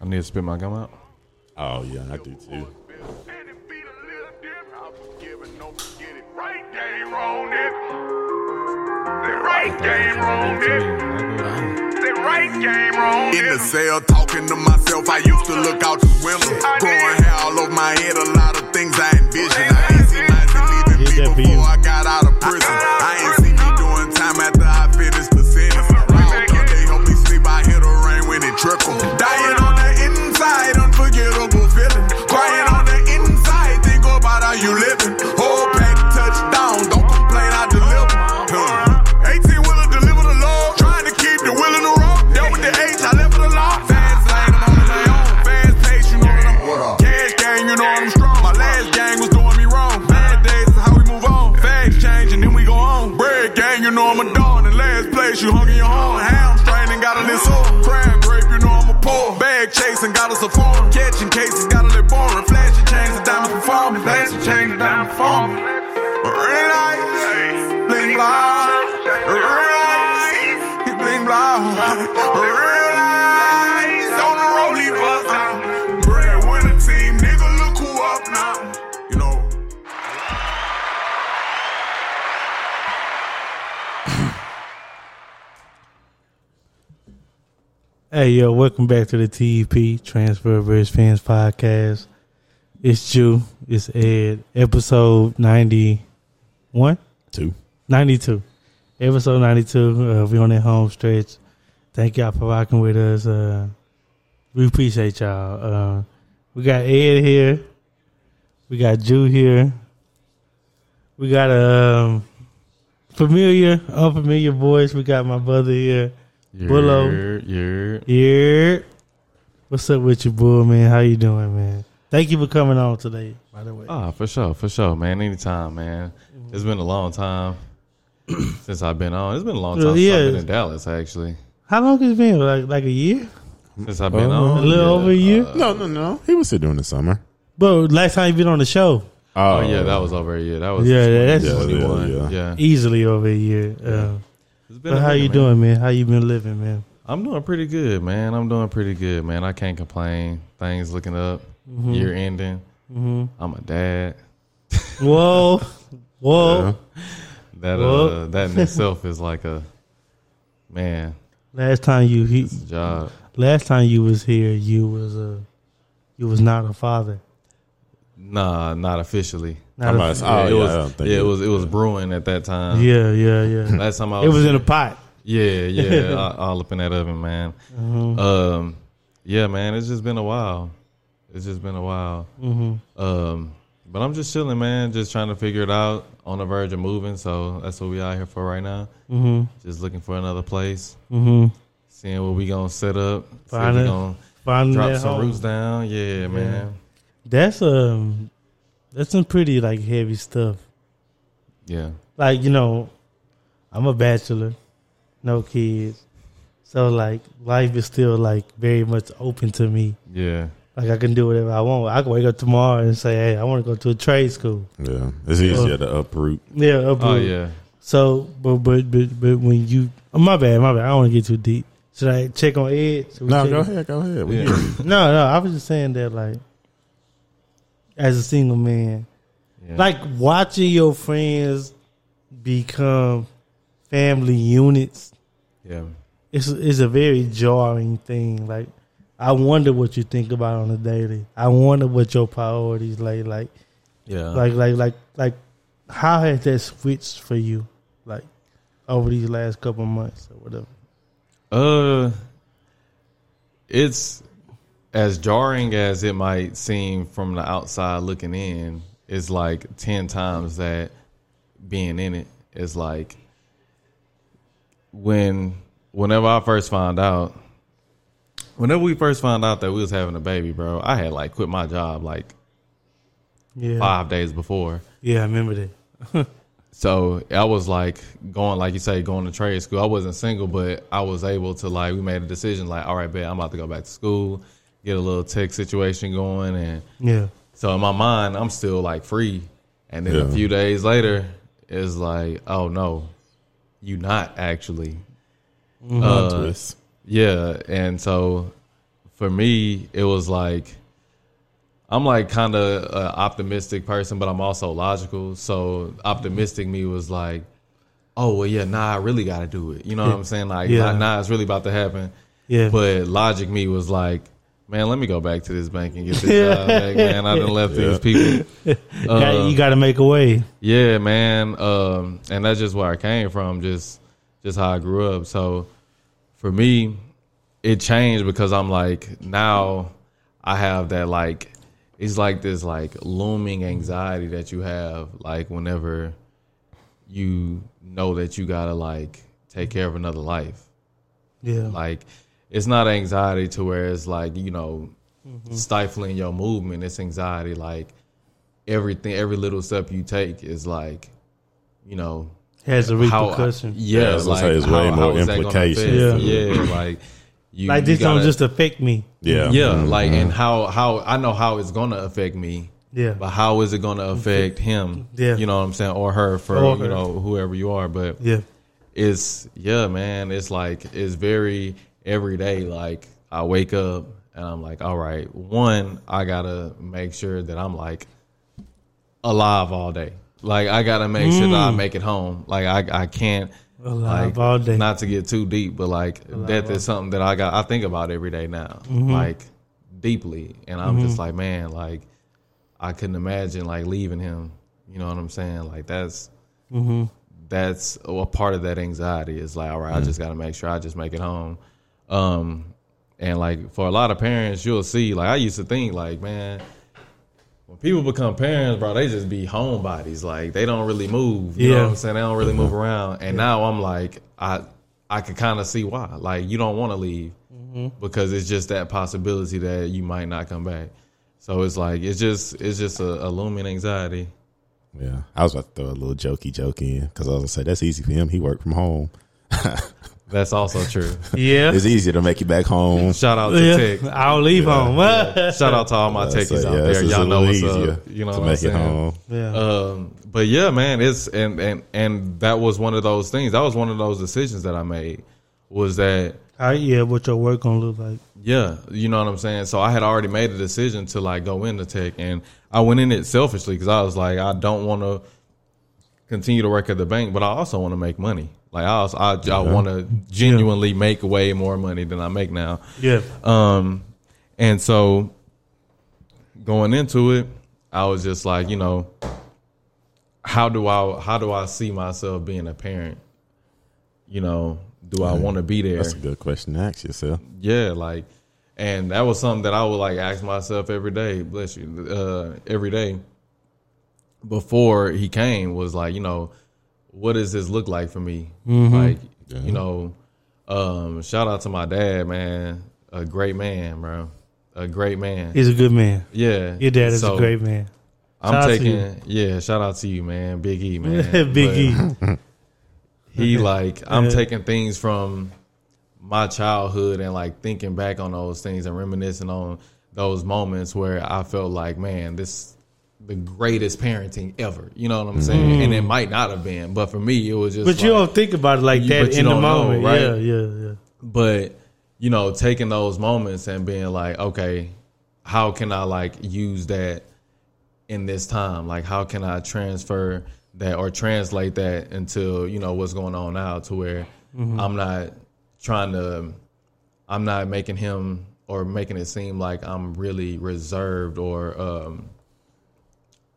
I need to spit my gum out. Oh yeah, I do too. In the cell, talking to myself, I used to look out the window. Growing hair all over my head, a lot of things I envisioned. I ain't seen myself leaving Did me before I got out of prison. Hey yo, welcome back to the TEP Transfer vs Fans podcast. It's Jew, it's Ed, episode ninety one, Two. ninety two, episode ninety two. Uh, we on that home stretch. Thank y'all for rocking with us. Uh, we appreciate y'all. Uh, we got Ed here, we got Jew here, we got a um, familiar, unfamiliar voice. We got my brother here. Willow. Yeah. Yeah. What's up with you, bull man? How you doing, man? Thank you for coming on today, by the way. Ah, for sure, for sure, man. Anytime, man. It's been a long time since I've been on. It's been a long time Well, since. I've been in Dallas, actually. How long has it been? Like like a year? Since I've been Uh, on. A little yeah. over a year? No, no, no. He was here during the summer. But last time you been on the show, Oh, yeah, that was over a year. That was Yeah, that's- 2021. Yeah, Yeah, yeah, easily over a year. Uh, It's been but how minute, you man. doing, man? How you been living, man? I'm doing pretty good, man. I'm doing pretty good, man. I can't complain. Things looking up. Mm-hmm. Year ending. I'm a dad. Whoa, whoa. That Well. uh, that in itself is like a man Last time you he, job. last time you was here, you was a you was not a father. Nah, not officially. Not I'm a, about Yeah, Oh, it yeah, was I don't think yeah, it it- was it was brewing at that time. yeah, yeah, yeah. Last time I was, it was, was in a pot. yeah, yeah, all, all up in that oven, man. Mm-hmm. Um, yeah, man, it's just been a while. It's just been a while. Mm-hmm. Um, but I'm just chilling, man. Just trying to figure it out. On the verge of moving, so that's what we out here for right now. Mm-hmm. Just looking for another place, Mm-hmm. seeing what we gonna set up. See if Find it. gonna Finding drop some home. roots down. Yeah, man. That's um, that's some pretty like heavy stuff. Yeah, Like you know, I'm a bachelor, no kids, so like life is still like very much open to me. yeah, Like I can do whatever I want. I can wake up tomorrow and say, "Hey, I want to go to a trade school." Yeah, it's easier to uproot. Yeah, up oh yeah. So, but but but but when you, oh, my bad, my bad. I don't want to get too deep. Should I check on Ed? No, check go ahead, go ahead. Yeah. No, no. I was just saying that, like, as a single man, yeah. like watching your friends become family units yeah. it's it's a very jarring thing like i wonder what you think about on a daily i wonder what your priorities like like Yeah. like like like like how has that switched for you like over these last couple months or whatever Uh, it's as jarring as it might seem from the outside looking in. is like ten times that being in it is like when whenever I first found out. Whenever we first found out that we was having a baby, bro, I had like quit my job like yeah five days before. yeah i remember that So I was like going, like you say, going to trade school. I wasn't single, but I was able to like we made a decision like, all right, bet I'm about to go back to school, get a little tech situation going, and yeah so in my mind, I'm still like free. And then a few days later, it's like, oh no, you not actually. Uh, yeah, and so for me, it was like I'm like kind of an optimistic person, but I'm also logical. So optimistic me was like, oh well, yeah, nah, I really got to do it. You know what I'm saying? Like, Yeah. nah, nah, it's really about to happen. Yeah. But logic me was like, man, let me go back to this bank and get this job back, man. I done left these people. Uh, you got to make a way. yeah, man. Um, and that's just where I came from, just just how I grew up. So for me, it changed because I'm like now I have that like it's like this like looming anxiety that you have like whenever you know that you gotta like take care of another life. Yeah. Like it's not anxiety to where it's like, you know, stifling your movement. It's anxiety like everything every little step you take is like, you know, Has a how repercussion. yeah, Yeah, I was like say, it's how- way how more is implications. Yeah. Yeah, like you like you this don't just affect me. Yeah. yeah, Mhm. like and how how I know how it's gonna affect me. Yeah. But how is it gonna affect him? Yeah. You know what I'm saying? Or her for Or her. you know, whoever you are. But Yeah. it's yeah, man. It's like it's very every day. Like I wake up and I'm like, all right, one, I gotta make sure that I'm like alive all day. Like I gotta make sure that I make it home. Like I I can't Mm. Alive like, all day. Not to get too deep, but like death is something that I got I think about every day now. Mm-hmm. Like deeply. And I'm just like, man, like I couldn't imagine like leaving him. You know what I'm saying? Like that's Mm-hmm. that's a part of that anxiety is like, all right, I just got to make sure I just make it home. Um, and like for a lot of parents, you'll see, like I used to think, like man, when people become parents, bro, they just be homebodies. Like they don't really move. You know Yeah. what I'm saying? They don't really move around. And now I'm like, I I could kind of see why. Like you don't want to leave because it's just that possibility that you might not come back. So it's like it's just it's just a, a looming anxiety. Yeah. I was about to throw a little jokey joke in because I was gonna say that's easy for him. He worked from home. That's also true. Yeah. It's easier to make you back home. Shout out to yeah. Tech. I'll leave home. Shout out to all my techies so, out yeah, there. Y'all know little what's easier up. You know to what I'm make it home. yeah. Um, but yeah, man, it's and and and that was one of those things. That was one of those decisions that I made. Was that How, yeah, what your work gonna look like? yeah, you know what I'm saying. So I had already made a decision to like go into tech, and I went in it selfishly because I was like, I don't want to continue to work at the bank, but I also want to make money. Like I, also, I, I want to genuinely make way more money than I make now. Yeah. Um, and so going into it, I was just like, you know, how do I how do I see myself being a parent? You know, do I want to be there? That's a good question to ask yourself. Yeah, like, and that was something that I would like ask myself every day. Bless you, uh, every day. Before he came, was like, you know, what does this look like for me? Like, you know, um, shout out to my dad, man, a great man, bro, a great man. He's a good man. Yeah, Your dad is So, a great man. I'm Shout out taking, yeah, shout out to you, man, Big E, man, Big But- E. he like I'm Yeah. taking things from my childhood and like thinking back on those things and reminiscing on those moments where I felt like, man, this the greatest parenting ever. You know what I'm saying? And it might not have been, but for me, it was just. Mm. But you don't think about it like You- that in the don't know, moment. right? Yeah, yeah, yeah. but you know taking those moments and being like okay how can i like use that in this time like how can i transfer that or translate that into you know what's going on now to where i'm not trying to i'm not making him or making it seem like i'm really reserved or um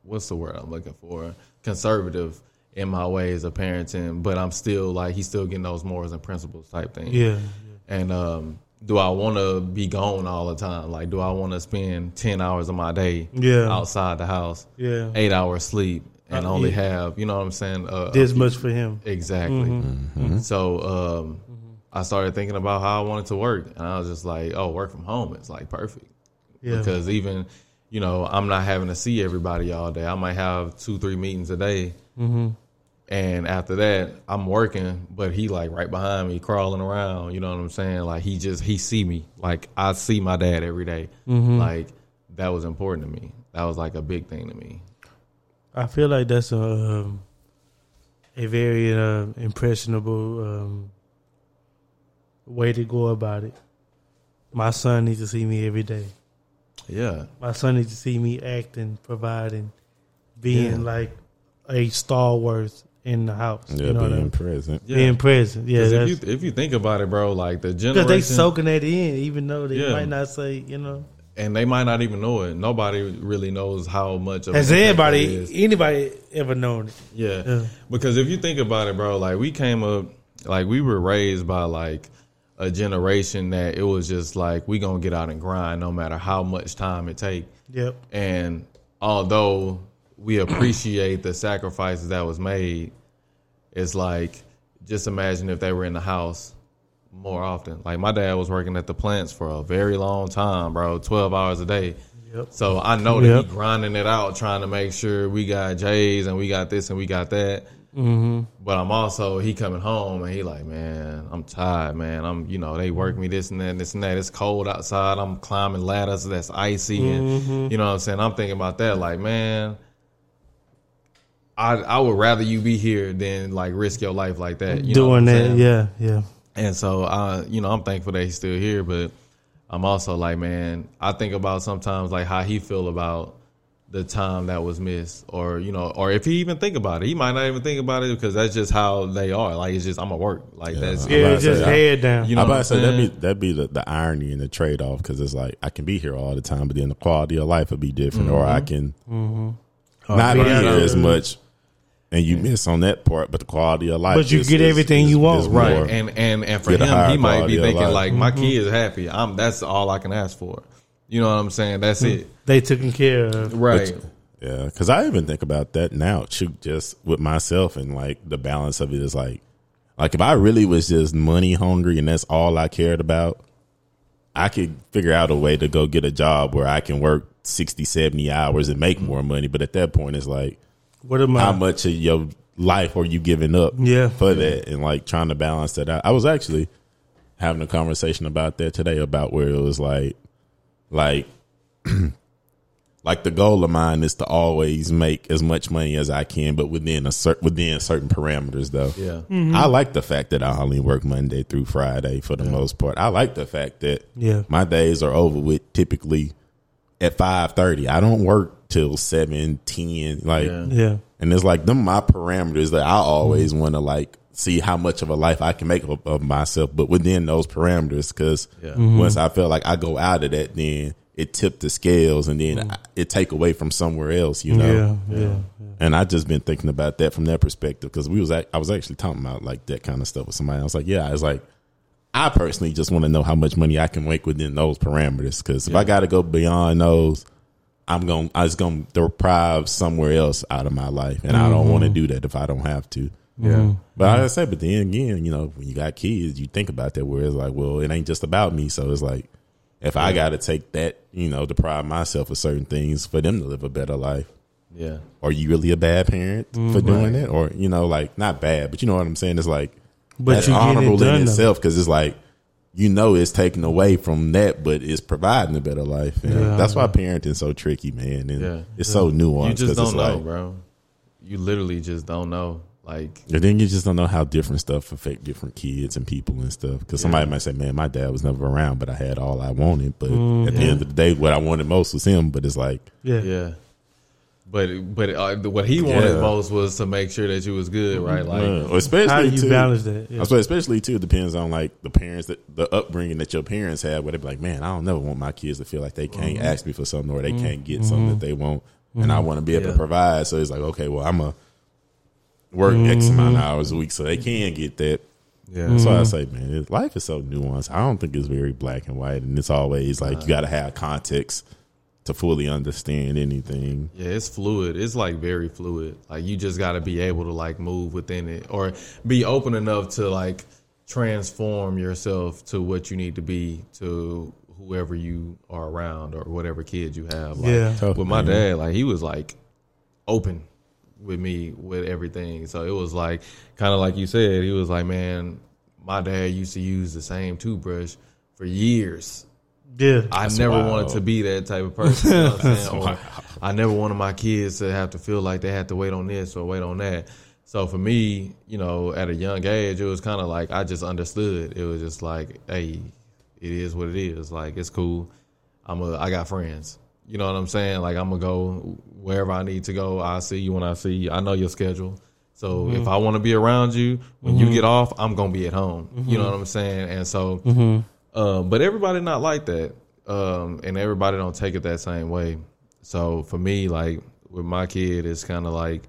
what's the word i'm looking for conservative in my ways of parenting but i'm still like he's still getting those morals and principles type thing Yeah. and um, do I want to be gone all the time? Like, do I want to spend ten hours of my day Yeah. outside the house, Yeah. eight hours sleep, and Uh, only yeah. have you know what I'm saying? Uh, This much for him. exactly. Mm-hmm. So um, I started thinking about how I wanted to work, and I was just like, oh, work from home is like perfect Yeah. because even you know I'm not having to see everybody all day. I might have two, three meetings a day. Mm-hmm. And after that, I'm working, but he like right behind me, crawling around. You know what I'm saying? Like he just he see me. Like I see my dad every day. Mm-hmm. Like that was important to me. That was like a big thing to me. I feel like that's a um, a very uh, impressionable um, way to go about it. my son needs to see me every day. Yeah. My son needs to see me acting, providing, being Yeah. like a stalwart in the house. Yeah, you know what I being mean? present. Yeah. Being present. Yeah. if you if you think about it, bro, like the generation. because generation they soaking that in, even though they Yeah. might not say, you know. and they might not even know it. Nobody really knows how much of Has an impact that anybody is. anybody ever known it? Yeah. Yeah. Because if you think about it, bro, like we came up, like we were raised by like a generation that it was just like we gonna get out and grind no matter how much time it take. Yep. And although we appreciate the sacrifices that was made, it's like just imagine if they were in the house more often. Like my dad was working at the plants for a very long time, bro, twelve hours a day. Yep. So I know that Yep. he grinding it out, trying to make sure we got J's and we got this and we got that. Mm-hmm. But I'm also he coming home and he like, man, I'm tired, man. I'm you know they work me this and that, and this and that. It's cold outside. I'm climbing ladders that's icy, and you know what I'm saying. I'm thinking about that, like, man. I I would rather you be here than like risk your life like that. You know what Doing that, yeah, yeah. And so I, you know, I'm thankful that he's still here, but I'm also like, man, I think about sometimes like how he feel about the time that was missed, or you know, or if he even think about it, he might not even think about it because that's just how they are. Like it's just I'm gonna work. Like that's Yeah, about to it's just say, I- head down. You know I'm about to say that'd be that'd be the, the irony and the trade off because it's like I can be here all the time, but then the quality of life would be different, or I mm-hmm. can mm-hmm. not be be here as much, and you miss on that part, but the quality of life. But you is- get everything is- you want. right. And and and for him, he might be of thinking life. like, my mm-hmm. kid is happy. I'm that's all I can ask for. You know what I'm saying? That's hmm. it. They taken care of. Right. Yeah, because I even think about that now. Shoot, just with myself and like the balance of it is like, like if I really was just money hungry and that's all I cared about, I could figure out a way to go get a job where I can work 60, 70 hours and make more money. But at that point, it's like, What am I? how much of your life are you giving up Yeah. for that and like trying to balance that out. I was actually having a conversation about that today about where it was like like like the goal of mine is to always make as much money as I can, but within a certain within certain parameters though. Yeah. Mm-hmm. I like the fact that I only work Monday through Friday for the most part. I like the fact that Yeah. my days are over with typically at five thirty. I don't work till seven, ten. Like Yeah. Yeah. and it's like them my parameters that I always mm-hmm. want to like see how much of a life I can make of, of myself, but within those parameters. Because Yeah. Mm-hmm. once I feel like I go out of that, then it tipped the scales, and then I, it take away from somewhere else. You know. Yeah. Yeah. And I just been thinking about that from that perspective because we was act- I was actually talking about like that kind of stuff with somebody. I was like, yeah, I was like I personally just want to know how much money I can make within those parameters because if I got to go beyond those, I'm going I was going to deprive somewhere else out of my life, and I don't want to mm-hmm. do that if I don't have to. Yeah. Mm-hmm. But like I mm-hmm. say, but then again, you know, when you got kids, you think about that where it's like, well, it ain't just about me. So it's like, if I got to take that, you know, deprive myself of certain things for them to live a better life Yeah. are you really a bad parent mm, for doing it, or you know like not bad but you know what i'm saying it's like But that's getting it honorable in itself because it's like you know it's taken away from that but it's providing a better life and Yeah. that's why parenting's so tricky man and Yeah. it's so nuanced You just don't know, like, bro. You literally just don't know. Like and then you just don't know how different stuff affect different kids and people and stuff. Because somebody might say, "Man, my dad was never around, but I had all I wanted." But Mm-hmm. at the end of the day, what I wanted most was him. But it's like, Yeah. Yeah. But but uh, what he wanted Yeah. most was to make sure that you was good, right? Like uh, especially How do you too- balance that? Yeah. I suppose especially too it depends on like the parents that the upbringing that your parents had where they be like, man, I don't never want my kids to feel like they can't Mm-hmm. ask me for something or they can't get something that they want, and I want to be able Yeah. to provide. So it's like, okay, well, I'm a work X Mm-hmm. amount of hours a week so they can get that. yeah. That's Mm-hmm. why I say, man, life is so nuanced. I don't think it's very black and white, and it's always like you got to have context to fully understand anything. Yeah, it's fluid. It's like very fluid. Like you just got to be able to like move within it or be open enough to like transform yourself to what you need to be to whoever you are around or whatever kid you have. Like, Yeah. With my dad, like he was like open with me with everything. So it was like kind of like you said, he was like, "Man, my dad used to use the same toothbrush for years." yeah. I never wild. wanted to be that type of person. You know what I'm saying? Or I never wanted my kids to have to feel like they had to wait on this or wait on that. So for me, you know, at a young age, it was kind of like I just understood. It was just like, hey, it is what it is. Like it's cool. I'm a I got friends. You know what I'm saying? Like I'm gonna go wherever I need to go. I'll see you when I see you. I know your schedule. So if I want to be around you when you get off, I'm gonna be at home. You know what I'm saying? And so, uh, but everybody not like that, um, and everybody don't take it that same way. So for me, like with my kid, it's kind of like,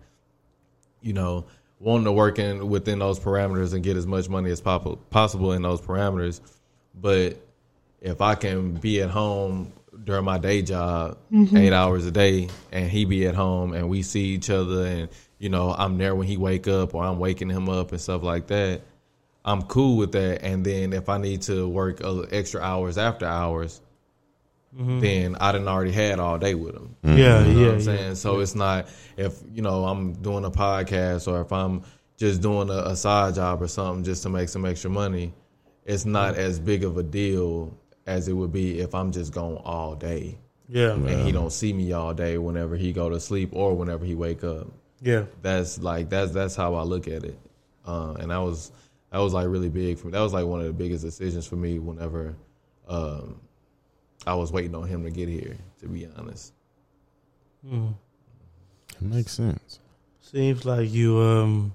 you know, wanting to work in within those parameters and get as much money as pop- possible in those parameters. But if I can be at home during my day job, mm-hmm. eight hours a day, and he be at home, and we see each other, and you know I'm there when he wake up, or I'm waking him up and stuff like that. I'm cool with that. And then if I need to work uh, extra hours after hours, mm-hmm. then I didn't already had all day with him. Yeah, You know yeah, what I'm yeah. saying? So it's not if you know I'm doing a podcast or if I'm just doing a, a side job or something just to make some extra money. It's not as big of a deal as it would be if I'm just gone all day Yeah, and he don't see me all day whenever he go to sleep or whenever he wake up. yeah, That's like that's that's how I look at it, uh, and that was that was like really big for me. That was like one of the biggest decisions for me whenever um, I was waiting on him to get here. To be honest. It makes sense. Seems like you um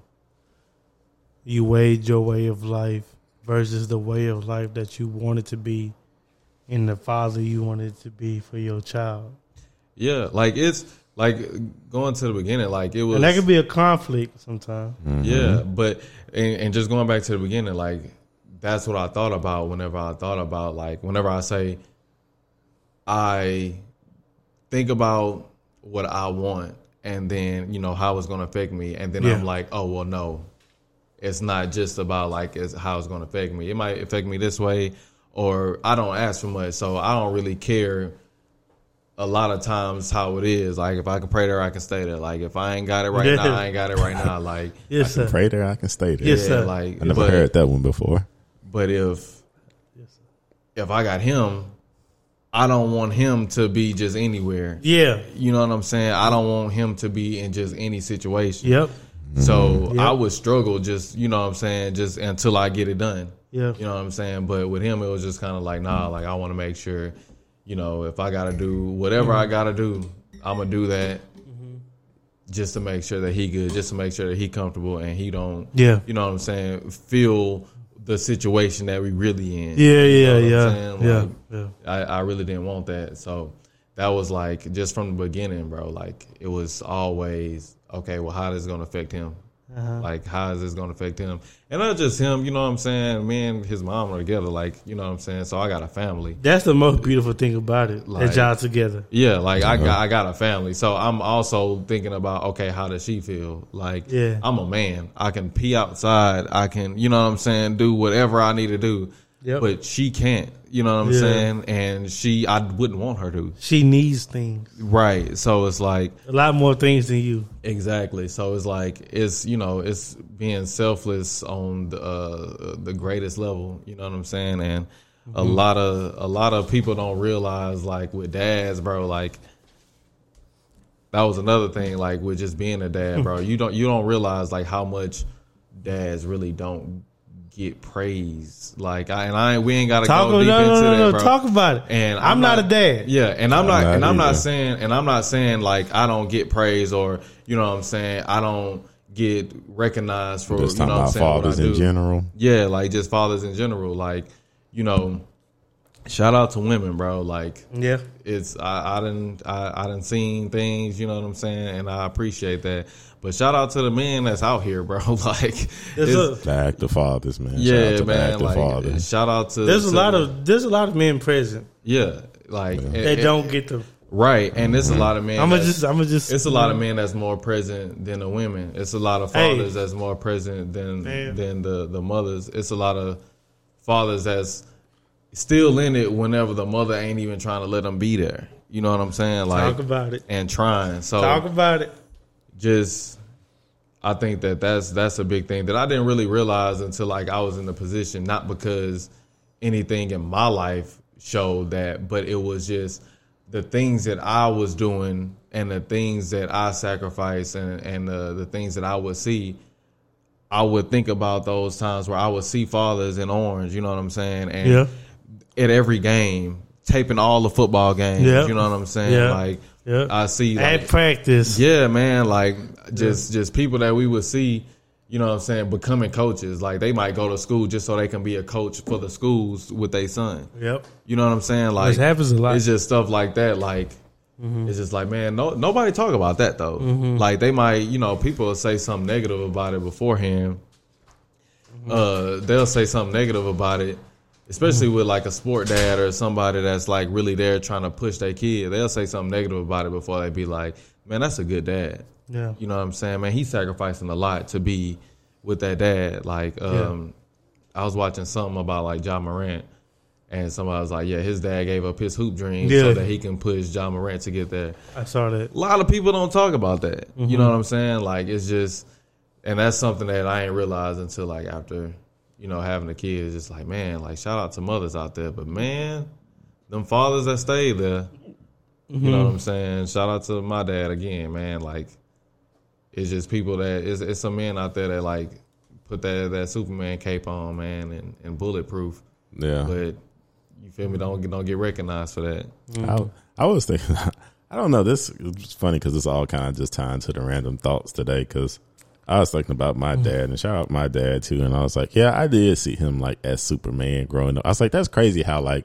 you weighed your way of life versus the way of life that you wanted to be and the father you wanted to be for your child. Yeah, like it's like going to the beginning, like it was. And that could be a conflict sometimes. Mm-hmm. Yeah, but and, and just going back to the beginning, like that's what I thought about whenever I thought about like whenever I say I think about what I want and then you know how it's going to affect me, and then Yeah. I'm like, oh well, no, it's not just about like it's how it's going to affect me. It might affect me this way, or I don't ask for much, so I don't really care a lot of times how it is. Like if I can pray there, I can stay there. Like if I ain't got it right Yeah. now, I ain't got it right now. Like Yes, I can sir. pray there. I can stay there. Yes, yeah, sir. like I never but, heard that one before. But if if I got him, I don't want him to be just anywhere. Yeah. You know what I'm saying? I don't want him to be in just any situation. Yep. So mm-hmm. Yep. I would struggle just, you know what I'm saying, just until I get it done. Yeah. You know what I'm saying? But with him, it was just kind of like, nah, like I want to make sure, you know, if I got to do whatever I mm-hmm. got to do, I'm going to do that mm-hmm. just to make sure that he good, just to make sure that he comfortable and he don't, Yeah. you know what I'm saying, feel the situation that we really in. Yeah, You yeah, know what I'm yeah. saying? Yeah. Yeah. I, I really didn't want that. So that was like just from the beginning, bro. Like it was always okay. Well, how is this gonna affect him? Uh-huh. Like how is this gonna affect him? And not just him. You know what I'm saying? Me and his mom are together. Like you know what I'm saying. So I got a family. That's the most beautiful thing about it. Like- that y'all together. Yeah, like I got I got a family. So I'm also thinking about okay, how does she feel? Like Yeah. I'm a man. I can pee outside. I can, you know what I'm saying, do whatever I need to do. Yep. But she can't. You know what I'm Yeah. saying? And she I wouldn't want her to. She needs things. Right. So it's like A lot more things than you. exactly. So it's like it's you know it's being selfless on the uh, the greatest level. You know what I'm saying? And a lot of a lot of people don't realize like with dads, bro. Like that was another thing. Like with just being a dad, bro. You don't you don't realize like how much dads really don't get praise. Like I and I ain't- we ain't got to Talk go no, deep no, into no, that, no, bro. Talk about it. And I'm, not, a dad. Yeah, and I'm not, not and I'm not saying, and I'm not saying like I don't get praise or you know what I'm saying I don't get recognized for Just you know talking what I'm about saying what I fathers in do. general. Yeah, like just fathers in general. Like you know, shout out to women, bro. Like Yeah. it's I, I didn't I, I didn't seen things, you know what I'm saying, and I appreciate that. But shout out to the men that's out here, bro. like There's it's- a, The active fathers, man. Shout out yeah, to the man. active Like fathers. shout out to there's a lot of there's a lot of men present yeah, like that and- don't get the. right, and there's a mm-hmm. lot of men. I'm gonna just I'm gonna just. It's a lot of men that's more present than the women. It's a lot of Hey. fathers that's more present than Man. than the the mothers. It's a lot of fathers that's still in it whenever the mother ain't even trying to let them be there. You know what I'm saying? Like talk about it. and trying. So Talk about it. Just I think that that's that's a big thing that I didn't really realize until like I was in the position, not because anything in my life showed that, but it was just the things that I was doing and the things that I sacrificed and and the the things that I would see. I would think about those times where I would see fathers in orange, you know what I'm saying, and Yeah. at every game, taping all the football games. Yep. You know what I'm saying? Yep. Like Yep. I see At practice. yeah, man, like just just people that we would see, you know what I'm saying, becoming coaches. Like they might go to school just so they can be a coach for the schools with their son. Yep. You know what I'm saying? Like happens a lot. Mm-hmm. It's just stuff like that. Like it's just like man, no nobody talk about that though. Like they might, you know, people will say something negative about it beforehand. Mm-hmm. Uh, they'll say something negative about it, especially Mm-hmm. with like a sport dad or somebody that's like really there trying to push their kid. They'll say something negative about it before they be like, man, that's a good dad. Yeah. You know what I'm saying? Man, he's sacrificing a lot to be with that dad. Like, um, I was watching something about like Ja Morant, and somebody was like, yeah, his dad gave up his hoop dream Yeah. so that he can push Ja Morant to get there. I saw that. A lot of people don't talk about that. You Mm-hmm. know what I'm saying? Like, it's just, and that's something that I ain't realized until like after, you know, having a kid. It's just like, man, like shout out to mothers out there, but man, them fathers that stayed there. You know Mm-hmm. what I'm saying? Shout out to my dad again, man. Like, it's just people that it's, it's some men out there that like put that that Superman cape on, man, and, and bulletproof. Yeah. But you feel me? Don't get don't get recognized for that. I, I was thinking, I don't know. This is funny because it's all kind of just tying to the random thoughts today. Because I was thinking about my mm. dad and shout out my dad too. And I was like, yeah, I did see him like as Superman growing up. I was like, that's crazy how like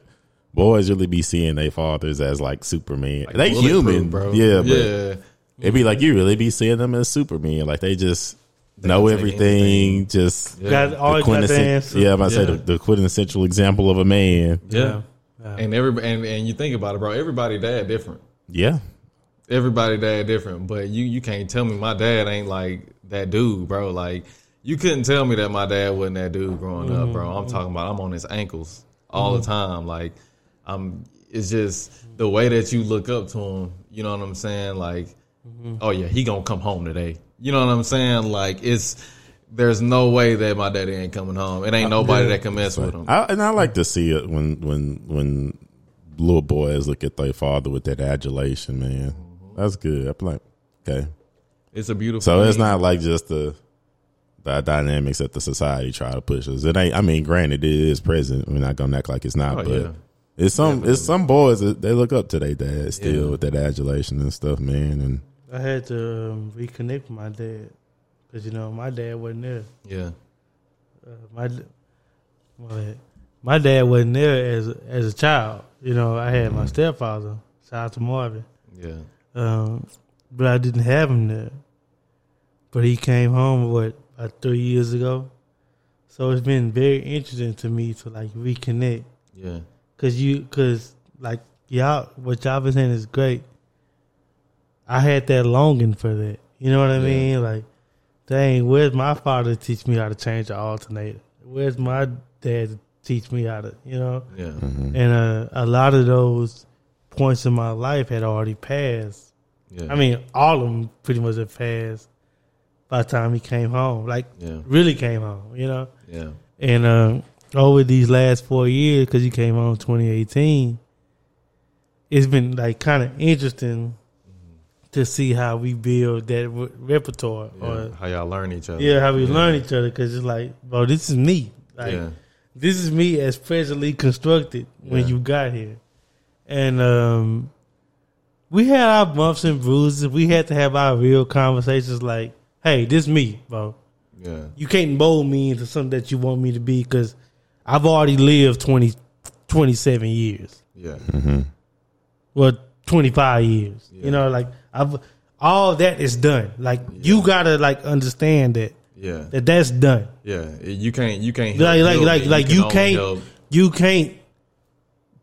boys really be seeing their fathers as like Superman. they human, bro. Yeah, but yeah. it'd be like you really be seeing them as Superman. Like they just know everything. anything. Just Yeah. Got the always got the quintessent- answer. yeah, I'm about to say the, the quintessential example of a man. Yeah. Yeah. And every and, and you think about it, bro. Everybody dad different. Yeah, Everybody dad different. But you you can't tell me my dad ain't like that dude, bro. Like you couldn't tell me that my dad wasn't that dude growing up, bro. I'm mm-hmm. talking about I'm on his ankles all the mm-hmm. time. Like I'm. It's just the way that you look up to him. You know what I'm saying? Like, mm-hmm. oh yeah, he gonna come home today. You know what I'm saying? Like it's. There's no way that my daddy ain't coming home. It ain't uh, nobody that can mess with him. I, and I like to see it when when when little boys look at their father with that adulation. Man, that's good. I'm like, okay. It's a beautiful. So it's not like just the the dynamics that the society try to push us. It ain't. I mean, granted, it is present. We're not gonna act like it's not, Oh, but yeah. it's some it's some boys that they look up to their dad still Yeah. with that adulation and stuff, man. And I had to um, reconnect with my dad because you know my dad wasn't there. Yeah. Uh, my my my dad wasn't there as a, as a child. You know, I had my stepfather. Shout out to Marvin. Yeah. Um, but I didn't have him there. But he came home what about three years ago. So it's been very interesting to me to like reconnect Yeah. Cause you, cause like y'all, what y'all been saying is great. I had that longing for that. You know what I Yeah. mean? Like, dang, where's my father to teach me how to change the alternator? Where's my dad to teach me how to, you know? Yeah. Mm-hmm. And uh, a lot of those points in my life had already passed. Yeah. I mean, all of them pretty much have passed by the time he came home. Like, Yeah. really came home, you know? Yeah. And uh, over these last four years, because he came on 2018, it's been like kind of interesting to see how we build that re- repertoire. Yeah. Or How y'all learn each other. yeah, how we learn each other. Because it's like, bro, this is me. Like, Yeah. this is me as presently constructed when Yeah. you got here. And um, we had our bumps and bruises. We had to have our real conversations like, hey, this me, bro Yeah. you can't mold me into something that you want me to be because I've already lived 20, 27 years. Yeah. Mm-hmm. Well, 25 years. Yeah. You know, like I've all that is done. Like you gotta like understand that Yeah. that that's done. Yeah. You can't. You can't. Like help like like it. like can you only can't help- you can't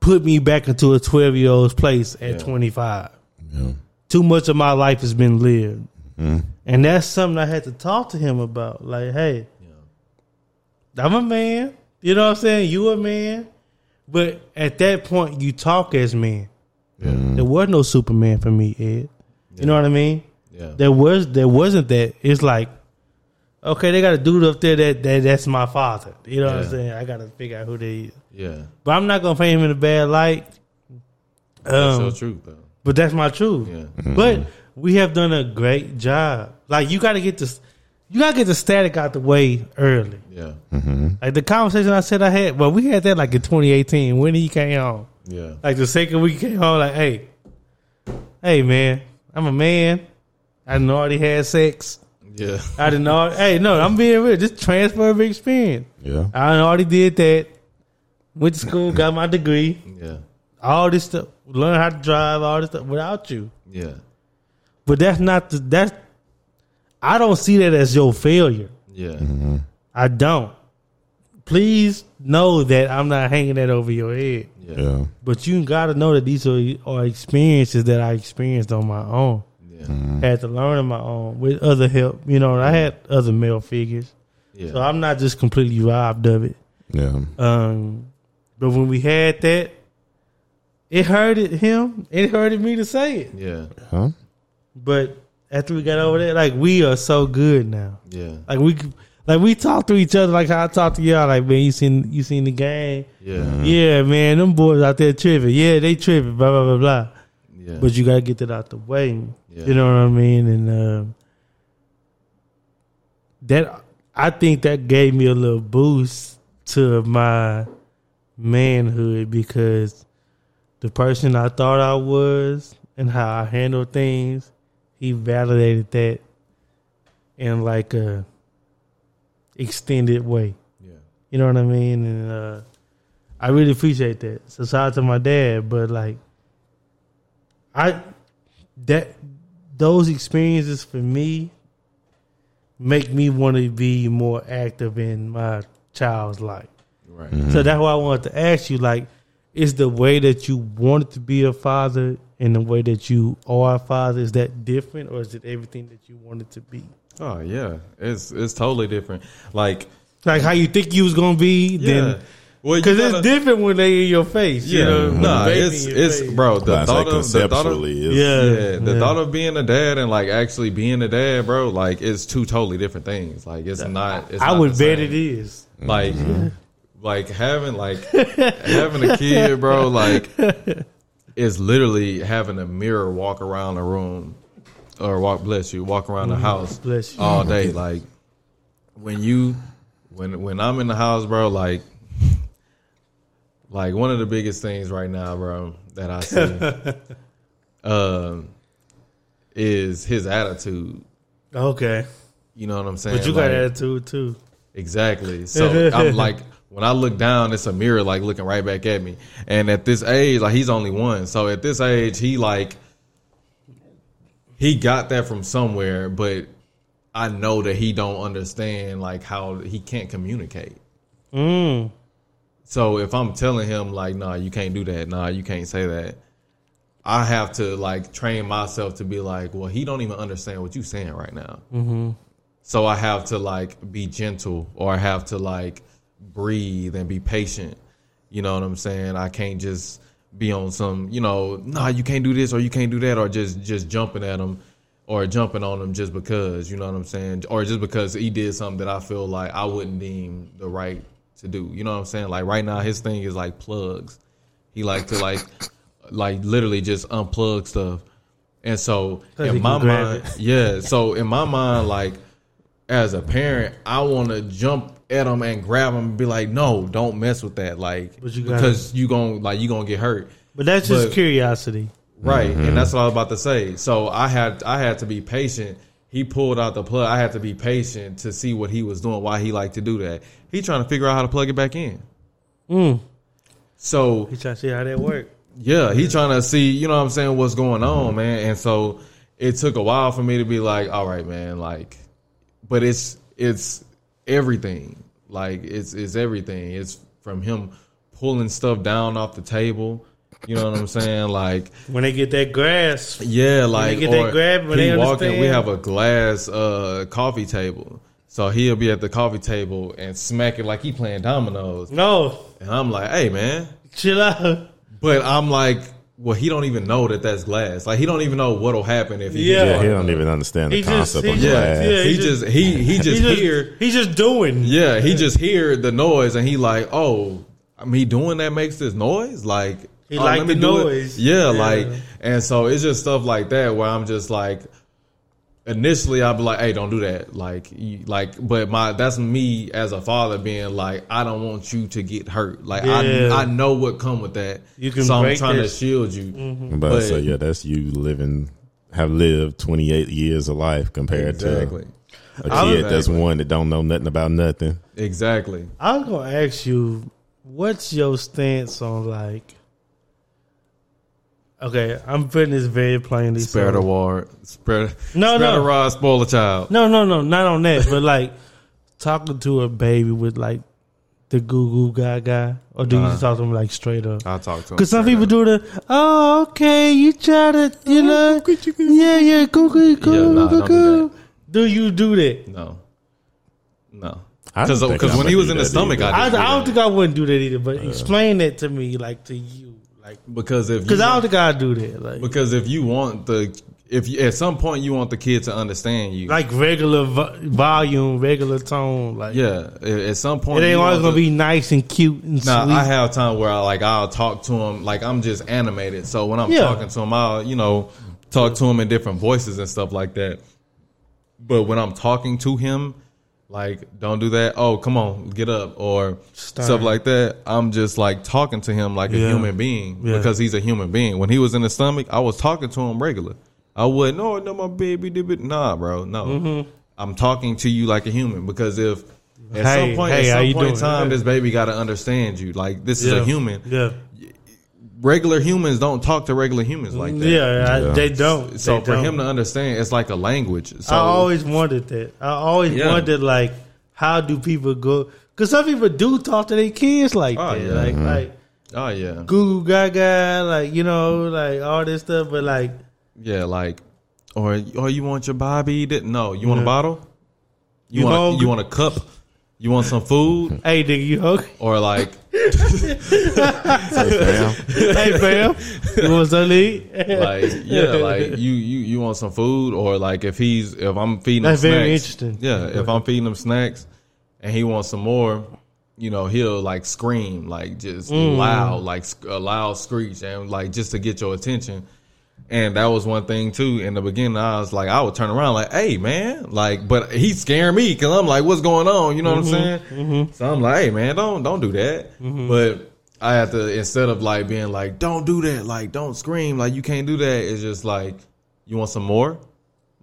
put me back into a 12 year old's place at Yeah. 25. yeah. Too much of my life has been lived. Mm-hmm. And that's something I had to talk to him about. Like, hey, I'm a man. You know what I'm saying? You a man. But at that point, you talk as men. Yeah. Mm-hmm. There was no Superman for me, Ed. You know what I mean? Yeah. There was there wasn't that. It's like, okay, they got a dude up there that, that that's my father. You know what I'm saying? I got to figure out who they is. Yeah. But I'm not gonna paint him in a bad light. That's Um, so true though. but that's my truth. Yeah. But mm-hmm. We have done a great job. Like you got to get this. you gotta get the static out the way early. Yeah. Mm-hmm. Like the conversation I said I had, well, we had that like in 2018 when he came home. Yeah. Like the second week he came home, like, hey, hey man, I'm a man. I didn't already had sex. Yeah. I didn't know. hey, no, I'm being real. Just transfer of experience. Yeah. I already did that. Went to school, got my degree, Yeah. all this stuff. Learn how to drive, all this stuff without you. Yeah. But that's not the that's. I don't see that as your failure. Yeah. I don't. Please know that I'm not hanging that over your head. Yeah. Yeah. But you gotta know that these are, are experiences that I experienced on my own. Yeah. Had to learn on my own with other help. You know, I had other male figures, Yeah. so I'm not just completely robbed of it. Yeah. Um, but when we had that, it hurted him. It hurted me to say it. Yeah. Huh? But after we got over there, like we are so good now. Yeah. Like we, like we talk to each other like how I talk to y'all. Like man, you seen you seen the game? Yeah. Yeah, man, them boys out there tripping. Yeah, they tripping. Blah blah blah blah. Yeah. But you gotta get that out the way. Yeah. You know what I mean? And um that I think that gave me a little boost to my manhood because the person I thought I was and how I handled things, he validated that in like a extended way. Yeah. You know what I mean? And uh, I really appreciate that. So shout out to my dad, but like I that those experiences for me make me want to be more active in my child's life. Right. So that's why I wanted to ask you, like, is the way that you wanted to be a father and the way that you are a father, is that different or is it everything that you wanted to be? Oh yeah. It's it's totally different. Like Like how you think you was gonna be, yeah. then Well, because gotta- it's different when they in your face. Yeah. you know, when nah, it's it's face. bro. The Well, thought like of the thought of conceptually, Yeah. yeah, the Yeah. thought of being a dad and like actually being a dad, bro, like it's two totally different things. Like it's not. It's I not would bet it is. Like, like having like having a kid, bro. Like, is literally having a mirror walk around the room, or walk bless you, walk around the house Mm-hmm. Bless you. all day. Like when you when when I'm in the house, bro. Like like one of the biggest things right now, bro, that I see, um, is his attitude. Okay, You know what I'm saying? but you got Like, attitude too. Exactly. So I'm like, when I look down, it's a mirror like looking right back at me. And at this age, like he's only one. So at this age, he like he got that from somewhere, but I know that he don't understand like how he can't communicate. Mm. So if I'm telling him like, nah, you can't do that, nah, you can't say that, I have to like train myself to be like, well, he don't even understand what you're saying right now. Mm-hmm. So I have to like be gentle, or I have to like breathe and be patient. You know what I'm saying? I can't just be on some, you know, nah, you can't do this or you can't do that, or just just jumping at him or jumping on him just because, you know what I'm saying, or just because he did something that I feel like I wouldn't deem the right to do. You know what I'm saying? Like right now, his thing is like plugs. He like to like like literally just unplug stuff. And so in my mind, yeah. So in my mind, like as a parent, I want to jump at him and grab him and be like, "No, don't mess with that." Like But you gotta- because you gon' like you gonna get hurt, But that's just But- curiosity. right? Mm-hmm. And that's what I was about to say. So I had I had to be patient. He pulled out the plug. I had to be patient to see what he was doing. Why he liked to do that? He trying to figure out how to plug it back in. Mm. So He trying to see how that work. yeah, he trying to see, you know what I'm saying, what's going on, man. And so it took a while for me to be like, all right, man, like but it's it's everything. Like it's it's everything. It's from him pulling stuff down off the table. You know what I'm saying? Like When they get that grasp, yeah, like get that grab, when he they walking. We have a glass uh, coffee table, so he'll be at the coffee table and smack it like he playing dominoes, no, and I'm like, hey man, chill out. but I'm like, well, he don't even know that that's glass. Like he don't even know what'll happen if he Yeah. Yeah, he don't even understand the He just- concept he of just- glass. yeah. he he just just- he he just He just, hear he's just doing. yeah he just hear the noise and he like oh me doing that makes this noise like He oh, like the noise. yeah, Yeah. like and so it's just stuff like that where I'm just like initially I'd be like, "Hey, don't do that." Like, you, like, but my that's me as a father being like, "I don't want you to get hurt." Like, Yeah. I I know what come with that. You can so I'm trying this- to shield you. Mm-hmm. I'm about to But- say, yeah, that's you living, have lived 28 years of life compared Exactly. to a I kid was- that's one that don't know nothing about nothing. Exactly. I'm gonna ask you, what's your stance on like? Okay, I'm putting this very plainly. Spare so- the ward. Spare, No, spare no. the rod. Spoil the child. No, no, no, not on that. but like talking to a baby with like the goo goo gaga, or do you just talk to them like straight up? I'll talk to him. Because some people up. do the, oh, okay, you try to, you oh, know, yeah, yeah, goo goo goo Yeah, nah, goo don't do goo. Do you do that? No. No. I Because when he was in the stomach, either. I, I, I do don't think I wouldn't do that either. But explain that to me, like to you, like because if because you, I don't think I do that. Like because if you want the if you, at some point you want the kid to understand you, like regular vo- volume, regular tone. Like yeah, at some point it ain't always gonna the- be nice and cute and Now sweet. I have time where I like I'll talk to him like I'm just animated. So when I'm Yeah. talking to him, I'll you know talk to him in different voices and stuff like that. But when I'm talking to him, like don't do that. Oh, come on, get up or Stern. stuff like that. I'm just like talking to him like a human being Yeah. because he's a human being. When he was in the stomach, I was talking to him regular. I wouldn't. Oh, no, my baby did it. Nah, bro, no. Mm-hmm. I'm talking to you like a human because if at Hey, some point, hey, at some point in time, this baby got to understand you. Like this is a human. Yeah, Regular humans don't talk to regular humans like that. yeah, I, they don't. So They for don't. him to understand, it's like a language. So I always wondered that. I always Yeah. wondered like, how do people go? Because some people do talk to their kids like Oh, that, yeah. like mm-hmm. like oh yeah, goo goo gaga, like you know, like all this stuff. But like, yeah, like or or you want your Bobby? That no, you want Yeah. a bottle? You, You want hungry? a, you want a cup? You want some food? hey, nigga, you hungry? or like Fam, hey, fam, you want to eat? like yeah, like you you you want some food or like if he's if I'm feeding That's him very snacks, interesting. Yeah, if I'm feeding him snacks and he wants some more, you know, he'll like scream like just Mm. loud, like sc- a loud screech and like just to get your attention. And that was one thing too. In the beginning, I was like, I would turn around like, "Hey, man!" Like, but he's scaring me because I'm like, "What's going on?" You know what Mm-hmm. I'm saying? Mm-hmm. So I'm like, "Hey, man, don't don't do that." Mm-hmm. But I have to instead of like being like, "Don't do that," like, "Don't scream," like, "You can't do that." It's just like, "You want some more,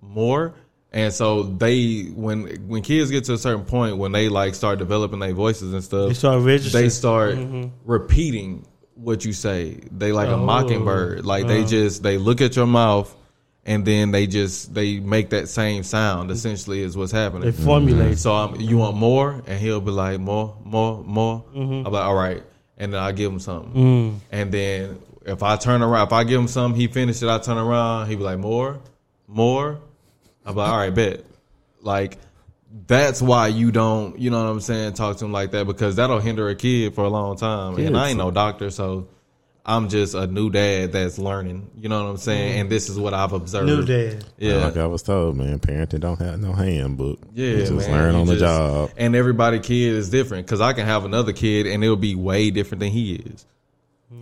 more." And so they, when when kids get to a certain point, when they like start developing their voices and stuff, They start registering. they start mm-hmm. repeating what you say. They like a Oh. mockingbird. Like they just they look at your mouth and then they just they make that same sound. Essentially, is what's happening. They formulate. So um, you want more, and he'll be like more, more, more. Mm-hmm. I'm like, all right, and then I give him something, Mm. and then if I turn around, if I give him something, he finishes it. I turn around, he be like more, more. I'm like, all right, bet. Like that's why you don't, you know what I'm saying, talk to him like that because that'll hinder a kid for a long time. And I ain't no doctor, so I'm just a new dad that's learning. You know what I'm saying? And this is what I've observed. New dad. Yeah. Like I was told, man, parenting don't have no handbook. Yeah, You just man. learn You on the just- job. And everybody kid is different because I can have another kid and it'll be way different than he is.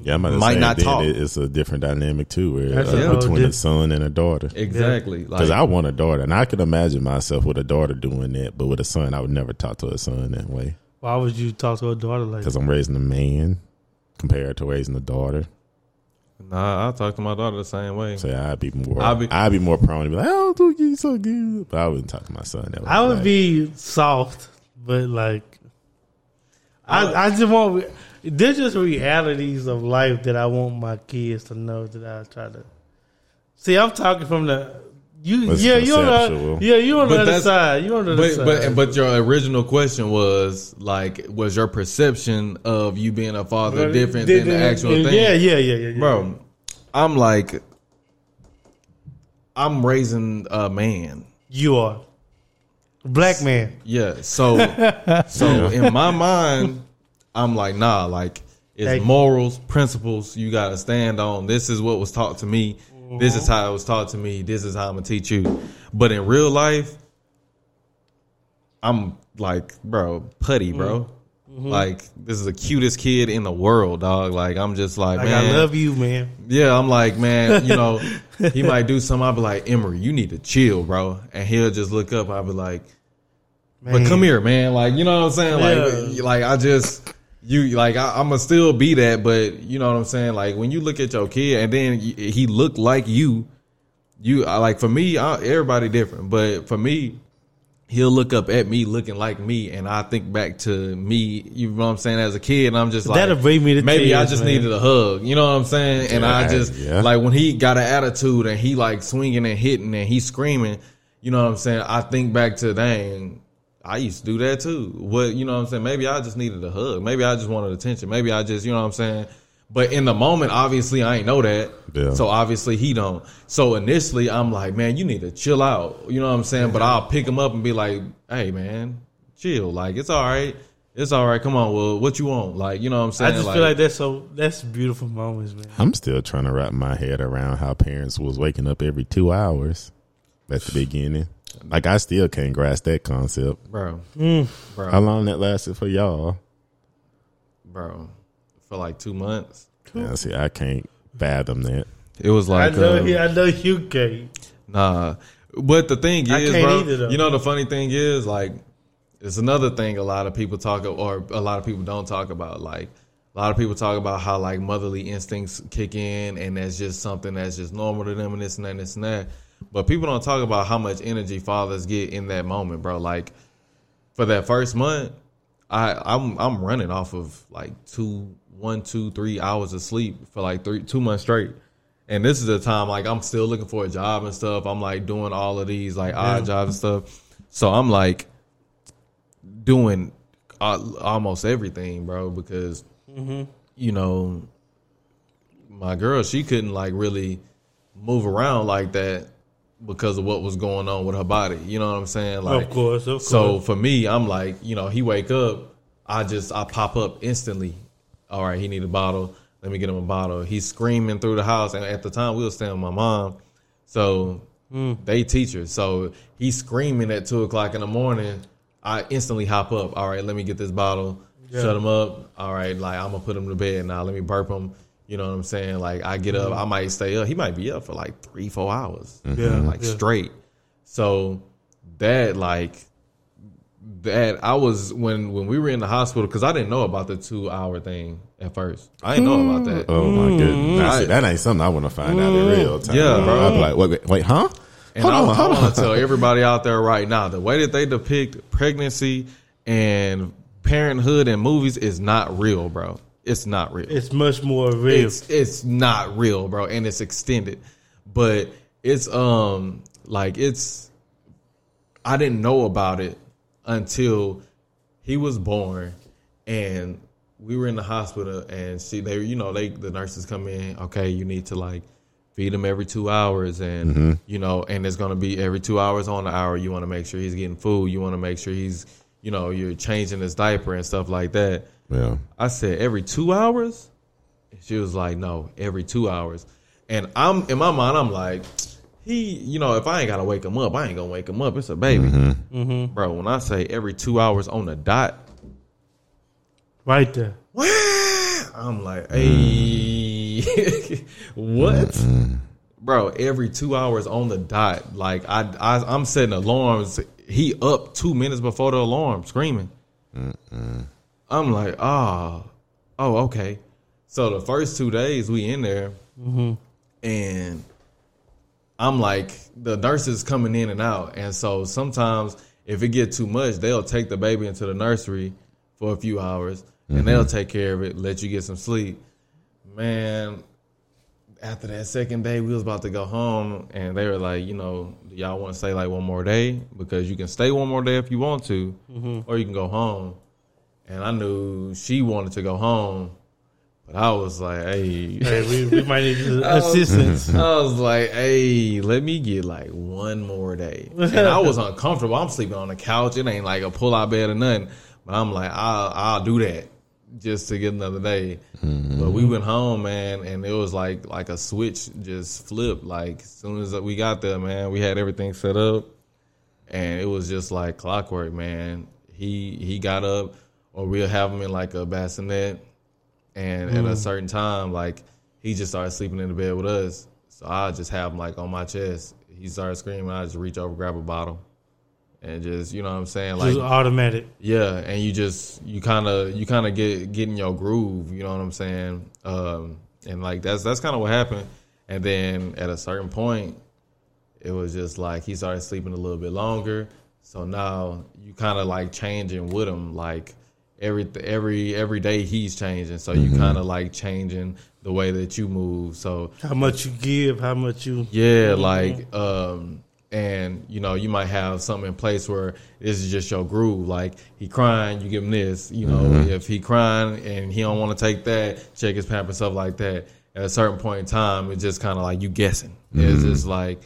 Yeah, I'm about to Might say, not talk. it- it's a different dynamic too, where uh, a whole between a son and a daughter. Exactly. Because Like, I want a daughter, and I could imagine myself with a daughter doing that, but with a son, I would never talk to a son that way. Why would you talk to a daughter like? Because I'm raising a man compared to raising a daughter. nah, I talk to my daughter the same way. So I'd be more, I'll I'd be- be, more prone to be like, "Oh, dude, you so good," but I wouldn't talk to my son that way. I would Like, be soft, but like, I I just want. There's just realities of life that I want my kids to know that I try to. See, I'm talking from the you. It's yeah, you on the, yeah, you on the other side. You on the other But side. but but your original question was like, was your perception of you being a father different than the actual thing? Yeah, yeah, yeah, yeah, yeah. bro. I'm like, I'm raising a man. You are black man. Yeah. So so in my mind, I'm like, nah, like it's Thank you. morals, principles you gotta stand on. This is what was taught to me. This is uh-huh. how it was taught to me. This is how I'm gonna teach you. But in real life, I'm like, bro, putty, bro. Mm-hmm. Mm-hmm. Like this is the cutest kid in the world, dog. Like I'm just like, Like man, I love you, man. yeah, I'm like, man, you know, he might do something. I'll be like, Emery, you need to chill, bro. And he'll just look up. I'll be like, but come here, man. Like, you know what I'm saying? Like, like I just, you, like, I, I'm gonna still be that, but you know what I'm saying? Like, when you look at your kid and then he looked like you, you, I, like, for me, I, everybody different, but for me, he'll look up at me looking like me and I think back to me, you know what I'm saying, as a kid and I'm just like That'll bring me to maybe I just man. needed a hug. You know what I'm saying? And I just yeah. like when he got an attitude and he like swinging and hitting and he screaming, you know what I'm saying? I think back to dang, I used to do that too. What you know what I'm saying? Maybe I just needed a hug. Maybe I just wanted attention. Maybe I just, you know what I'm saying? But in the moment, obviously I ain't know that. Yeah. So obviously he don't. So initially I'm like, man, you need to chill out. You know what I'm saying? But I'll pick him up and be like, hey man, chill. Like it's all right. It's all right. Come on. Well, what you want? Like, you know what I'm saying? I saying? just feel like that's so that's beautiful moments, man. I'm still trying to wrap my head around how parents was waking up every two hours at the beginning. Like I still can't grasp that concept. bro, Mm. bro, How long that lasted for y'all? bro, for like two months. Yeah, see, I can't fathom that. It was like, I know, um, he, I know you can't. nah. But the thing I is, can't bro, either, you know the funny thing is, like, it's another thing a lot of people talk or a lot of people don't talk about. Like, a lot of people talk about how like motherly instincts kick in, and that's just something that's just normal to them, and this and that, and this and that. But people don't talk about how much energy fathers get in that moment, bro. Like, for that first month, I I'm I'm running off of like two one two three hours of sleep for like three two months straight. And this is the time like I'm still looking for a job and stuff. I'm like doing all of these like odd jobs and stuff. So I'm like doing uh, almost everything, bro, because you know my girl she couldn't like really move around like that because of what was going on with her body. You know what I'm saying? Like of course, of course. so for me, I'm like, you know, he wake up, I just I pop up instantly. All right, he need a bottle. Let me get him a bottle. He's screaming through the house, and at the time we was staying with my mom, so hmm. they teachers. So he's screaming at two o'clock in the morning. I instantly hop up. All right, let me get this bottle. Shut him up. All right, like I'm gonna put him to bed now. Let me burp him. You know what I'm saying? Like I get up, I mm-hmm. might stay up. He might be up for like three, four hours, mm-hmm. Yeah, like yeah. straight. So that like that I was when when we were in the hospital because I didn't know about the two hour thing at first. I didn't know about that. Oh my mm. goodness, I- that ain't something I want to find out in mm. real time. Yeah, bro. I'd be like, wait, wait, wait huh? And hold I, on, I hold want on. to tell everybody out there right now the way that they depict pregnancy and parenthood in movies is not real, bro. It's not real. it's much more real. It's it's not real, bro, and it's extended. But it's um like it's I didn't know about it until he was born and we were in the hospital and she they you know they the nurses come in okay you need to like feed him every two hours and you know and it's going to be every two hours on the hour you want to make sure he's getting food you want to make sure he's you know you're changing his diaper and stuff like that Yeah. I said every two hours. She was like, no, every two hours. And I'm in my mind, I'm like, he, you know, if I ain't gotta wake him up, I ain't gonna wake him up. It's a baby, mm-hmm. Mm-hmm. bro. When I say every two hours on the dot, right there. I'm like, hey, what, mm-hmm. bro? Every two hours on the dot. Like I, I, I'm setting alarms. He up two minutes before the alarm, screaming. I'm like, oh, oh, okay. So the first two days we in there, mm-hmm. and I'm like, the nurses coming in and out, and so sometimes if it get too much, they'll take the baby into the nursery for a few hours, and they'll mm-hmm. take care of it, let you get some sleep. Man, after that second day, we was about to go home, and they were like, you know, do y'all want to stay like one more day because you can stay one more day if you want to, mm-hmm. or you can go home. And I knew she wanted to go home, but I was like, hey. Hey, we, we might need assistance. I was like, hey, let me get like one more day. And I was uncomfortable. I'm sleeping on the couch. It ain't like a pull out bed or nothing. But I'm like, I'll, I'll do that just to get another day. Mm-hmm. But we went home, man, and it was like like a switch just flipped. Like as soon as we got there, man, we had everything set up, and it was just like clockwork, man. He he got up, or we'll have him in like a bassinet, and at a certain time, like he just started sleeping in the bed with us. So I just have him like on my chest. He started screaming. I just reach over, grab a bottle, and just you know what I'm saying, like Just automatic. yeah, and you just you kind of you kind of get get in your groove. You know what I'm saying? Um, and like that's that's kind of what happened. And then at a certain point, it was just like he started sleeping a little bit longer. So now you kind of like changing with him, like every every every day he's changing. So you mm-hmm. kind of like changing the way that you move. So How much you give, how much you. yeah, like um and you know, you might have something in place where this is just your groove. Like he crying, you give him this. You know, mm-hmm. if he crying and he don't want to take that, check his pamper stuff like that. At a certain point in time, it's just kind of like you guessing. It's mm-hmm. just like,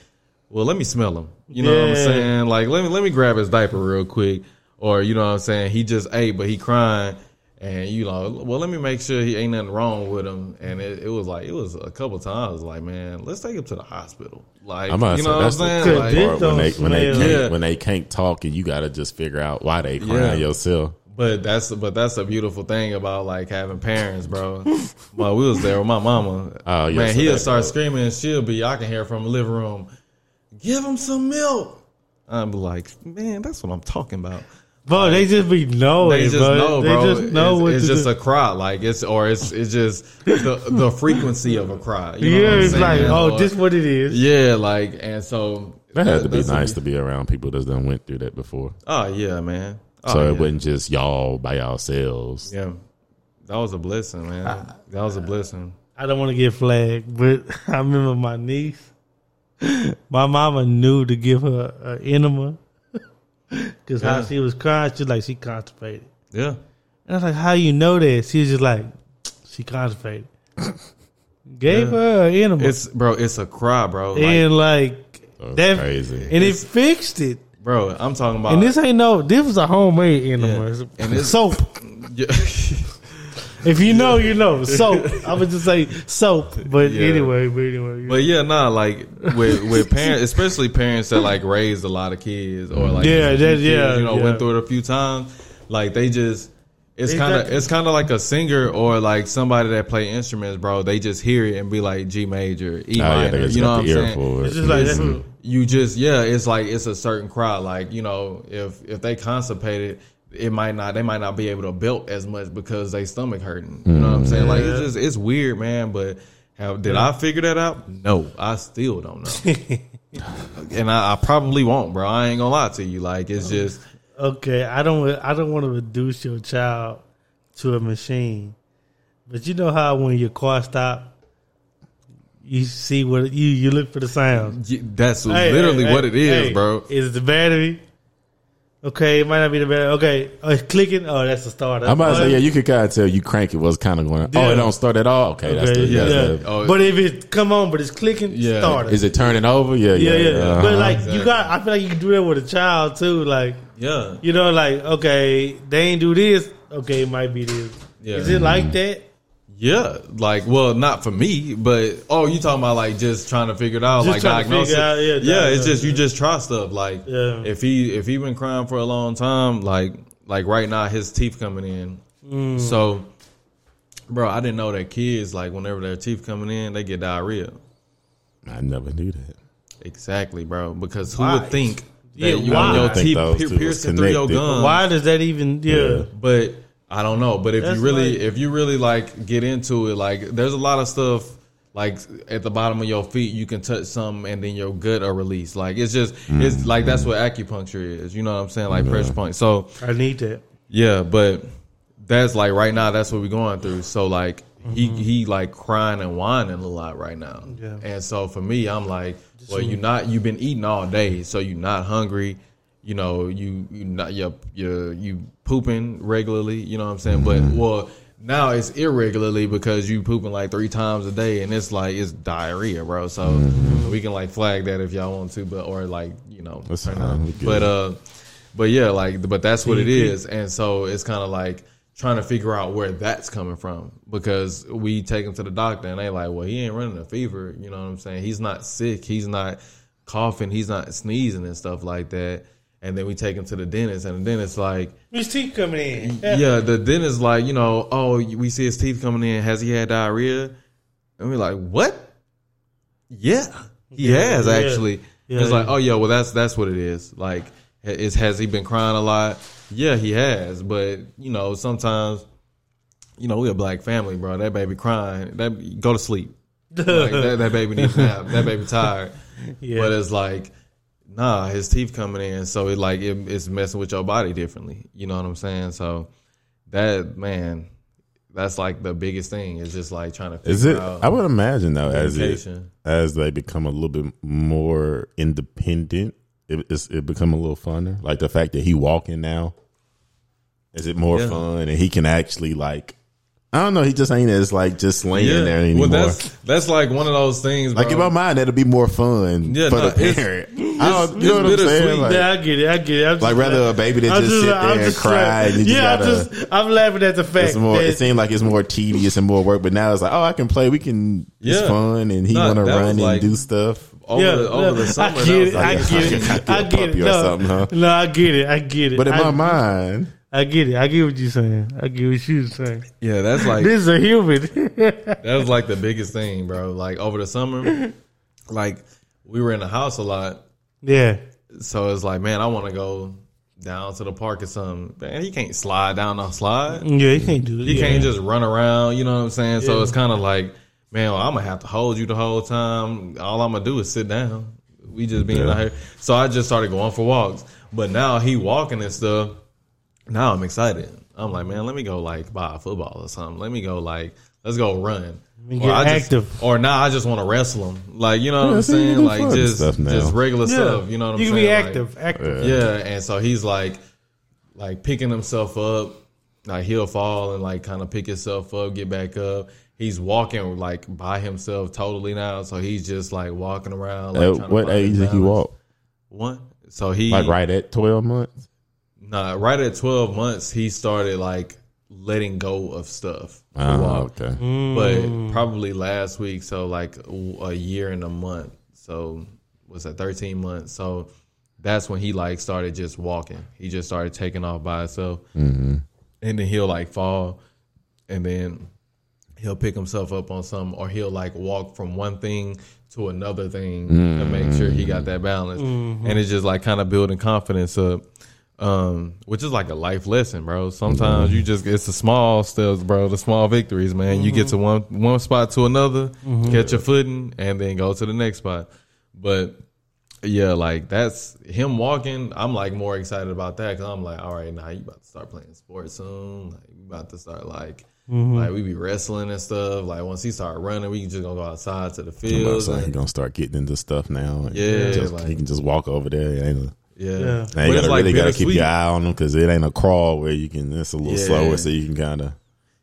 well, let me smell him. You know what I'm saying? Like let me let me grab his diaper real quick. Or you know what I'm saying? He just ate, but he crying. And you know, well, let me make sure he ain't nothing wrong with him. And it, it was like it was a couple times, like man, let's take him to the hospital. Like I'm about you know say what I'm that's saying? Like, part when don't they when they can't, Yeah. when they can't talk and you got to just figure out why they crying Yeah. yourself. but that's but that's a beautiful thing about like having parents, bro. well, we was there with my mama. Oh, yeah, man, so he'll that- start screaming and she'll be. I can hear from the living room. Give him some milk. I'm like, man, that's what I'm talking about. Bro, they just be knowing, They just bro. know, they bro. just know it's what it's just do. a cry, like it's or it's it's just the the frequency of a cry. You know yeah, what I'm it's like, saying? oh, Or- this what it is. Yeah, like and so That had to be that's a- nice to be around people that done went through that before, Oh yeah, man. Oh, so yeah. it wasn't just y'all by yourselves. Yeah, that was a blessing, man. that was a blessing. I don't want to get flagged, but I remember my niece. My mama knew to give her an enema because how she was crying, she like she constipated. Yeah, And I was like, "How you know that?" She was just like, "She constipated." Gave Yeah. her an enema, it's bro. It's a cry, bro. Like, and like That's that, crazy. and it fixed it. bro, I'm talking about. And this ain't no, this was a homemade enema. Yeah. And it's- soap. Yeah. If you know, you know. Soap. I would just say soap. But Yeah. anyway, but anyway. But yeah, nah, like with with parents, especially parents that like raised a lot of kids or like Yeah, just a few that- kids, yeah, you know, yeah. went through it a few times. Like they just, it's kind of got- it's kind of like a singer or like somebody that play instruments, bro. They just hear it and be like G major, E Oh, yeah, minor. they you know what I'm saying? it's just like that's you just yeah it's like it's a certain crowd like you know if if they constipated it might not they might not be able to belt as much because they stomach hurting you know what i'm saying like it's mm-hmm. just it's weird man but how did i figure that out no i still don't know and I, I probably won't bro i ain't gonna lie to you like it's just okay. I don't. I don't want to reduce your child to a machine, but you know how when your car stop, you see what you you look for the sound. that's Hey, literally hey, what it is hey, bro Is the battery? Okay, it might not be the best. Okay, oh, it's clicking. Oh, that's the starter. I'm about to Oh, say, yeah, you could kind of tell you crank it was kind of going. Oh, it don't start at all. Okay, that's Okay, the, yeah. that's the- Oh, but if it come on, but it's clicking, Yeah. starter. Is it turning over? Yeah, yeah, yeah. yeah. uh-huh. But like Exactly. you got, I feel like you can do that with a child too. Like yeah you know, like okay, they ain't do this. Okay, it might be this. Yeah. Is it like that? Yeah, like well, not for me, but oh, you talking about like just trying to figure it out, Just like trying to diagnose figure it. out, yeah, yeah, it's just you just try stuff. Like Yeah. if he if he been crying for a long time, like like right now his teeth coming in, Mm. so bro, I didn't know that kids like whenever their teeth coming in, they get diarrhea. I never knew that. Exactly, bro. Because who Why? would think that Yeah, you why? have your think teeth those pier- two was piercing through your connected. gums? Why does that even? Yeah, Yeah. But I don't know. But if That's you really, like- if you really like get into it, like there's a lot of stuff like at the bottom of your feet, you can touch some and then your gut are released. Like it's just, it's mm-hmm. like that's what acupuncture is. You know what I'm saying? Like pressure point. So I need that. yeah, but that's like right now. That's what we're going through. So like he mm-hmm. he like crying and whining a lot right now. Yeah. And so for me, I'm like, well, you're not you've been eating all day, so you're not hungry. You know, you you not you you you pooping regularly. You know what I'm saying? But well. Now it's irregularly because you pooping like three times a day, and it's like it's diarrhea, bro. So we can like flag that if y'all want to, but or like you know, That's fine. But uh, but yeah, like, but that's what it Mhm. and so it's kind of like trying to figure out where that's coming from because we take him to the doctor and they like, well, he ain't running a fever, you know what I'm saying? He's not sick, he's not coughing, he's not sneezing and stuff like that, and then we take him to the dentist, and the dentist like, His teeth coming in. yeah, the dentist like, you know, oh, we see his teeth coming in. Has he had diarrhea? And we're like, what? Yeah, he has yeah. actually. Yeah, it's like, oh yeah, well that's that's what it is. Like, is has he been crying a lot? Yeah, he has. But you know, sometimes, you know, we're a black family, bro. That baby crying. That go to sleep. Like, that, that baby needs nap. That baby tired. Yeah. But it's like, nah, his teeth coming in, so it like it, it's messing with your body differently. You know what I'm saying? So that man, that's like the biggest thing. Is just like trying to figure Is it? out I would imagine though, as it, as they become a little bit more independent, it, it's, it become a little funner. Like the fact that he walking now, is it more Yeah. fun and he can actually like, I don't know, he just ain't as like just laying there anymore. Well, that's that's like one of those things. like in my mind, that'll be more fun Yeah, for no, the it's- parent. I don't, it's you know what I'm saying? Like, yeah, I get it. I get it. I'm just like rather a baby that I'm just, sit I'm there and cry. laughing. And you just yeah, gotta, I'm just I'm laughing at the fact it's more. that It seemed like it's more tedious and more work, but now it's like, oh, I can play. We can. It's Yeah. fun, and he No, want to that was run and like- do stuff. over yeah, the, over no, the summer. I get it. like- I get it. a I get it. puppy or No, something, huh? no, I get it. I get it. But in my mind, I get it. I get what you're saying. I get what you're saying. yeah, that's like This is a human. that was like the biggest thing, bro. Like over the summer, like we were in the house a lot, yeah. so it's like, man, I want to go down to the park or something. Man, he can't slide down the slide. Yeah, he can't do it. He yeah. can't just run around. You know what I'm saying? So Yeah. it's kind of like, man, well, I'm gonna have to hold you the whole time. All I'm gonna do is sit down. We just being Yeah. out here. So I just started going for walks. But now he walking and stuff. Now I'm excited. I'm like, man, let me go like buy a football or something. Let me go like, let's go run. me Or get I just- active. or now I just want to wrestle him. Like, you know what Yeah, I'm saying? Like just stuff now. just regular Yeah. stuff. You know what I'm you saying? can be Like, active. active. yeah, and so he's like, like picking himself up. Like he'll fall and like kind of pick himself up, get back up. He's walking like by himself totally now, so he's just like walking around. Like, at trying to what age did he balance. walk? One. So he Like right at twelve months. Nah, right at twelve months, he started like letting go of stuff. Ah, to Oh, walk. okay. But mm. probably last week, so like a year and a month. So was that thirteen months? So that's when he like started just walking. He just started taking off by himself, Mm-hmm. and then he'll like fall, and then he'll pick himself up on something, or he'll like walk from one thing to another thing to make sure he got mm. that balance, mm-hmm. and it's just like kind of building confidence up. Um, which is like a life lesson, bro. Sometimes mm-hmm. you just it's the small steps, bro. The small victories, man. You get to mm-hmm. one one spot to another, mm-hmm. catch your footing, and then go to the next spot. But yeah, like that's him walking. I'm like more excited about that because I'm like, all right, now you about to start playing sports soon. Like you about to start like. Like we be wrestling and stuff. Like once he start running, we can just gonna go outside to the I'm about to field. say he gonna start getting into stuff now. Yeah, just- like- he can just walk over there. It ain't a, Yeah, Yeah. now you gotta like, really gotta keep bittersweet. your eye on him because it ain't a crawl where you can. It's a little Yeah. slower, so you can kind of.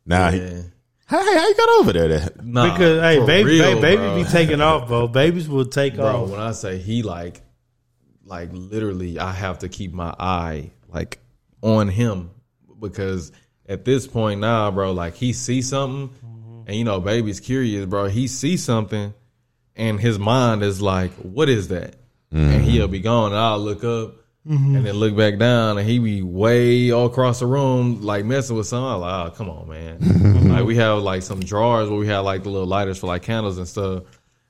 Now, he, Yeah. hey, how you got over there? Then? Nah, Because hey, baby, real, baby, baby bro. be taking off, bro. Babies will take bro. off. When I say he like, like literally, I have to keep my eye like on him because at this point now, bro, like he sees something, and you know, baby's curious, bro. He sees something, and his mind is like, "What is that?" And he'll mm-hmm. be gone, and I'll look up. And then look back down, and he be way all across the room, like messing with something. I'm like, oh, come on, man. Mm-hmm. like we have like some drawers where we have like the little lighters for like candles and stuff.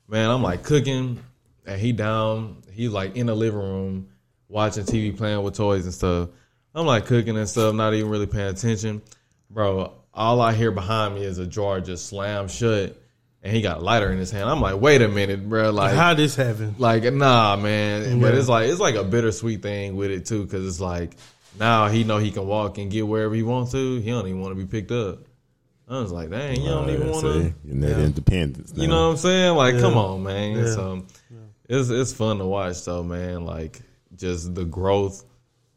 Man, I'm like cooking, and he down. He like in the living room watching TV, playing with toys and stuff. I'm like cooking and stuff, not even really paying attention, bro. All I hear behind me is a drawer just slam shut, and he got a lighter in his hand. I'm like, wait a minute, bro. Like, How this happen? like nah, man. But it's like it's like a bittersweet thing with it too, because it's like now he know he can walk and get wherever he wants to. He don't even want to be picked up. I was like, dang, you don't even want see, to. getting that independence. You know what I'm saying? Like, Yeah. come on, man. Yeah. So it's it's fun to watch though, man. Like just the growth.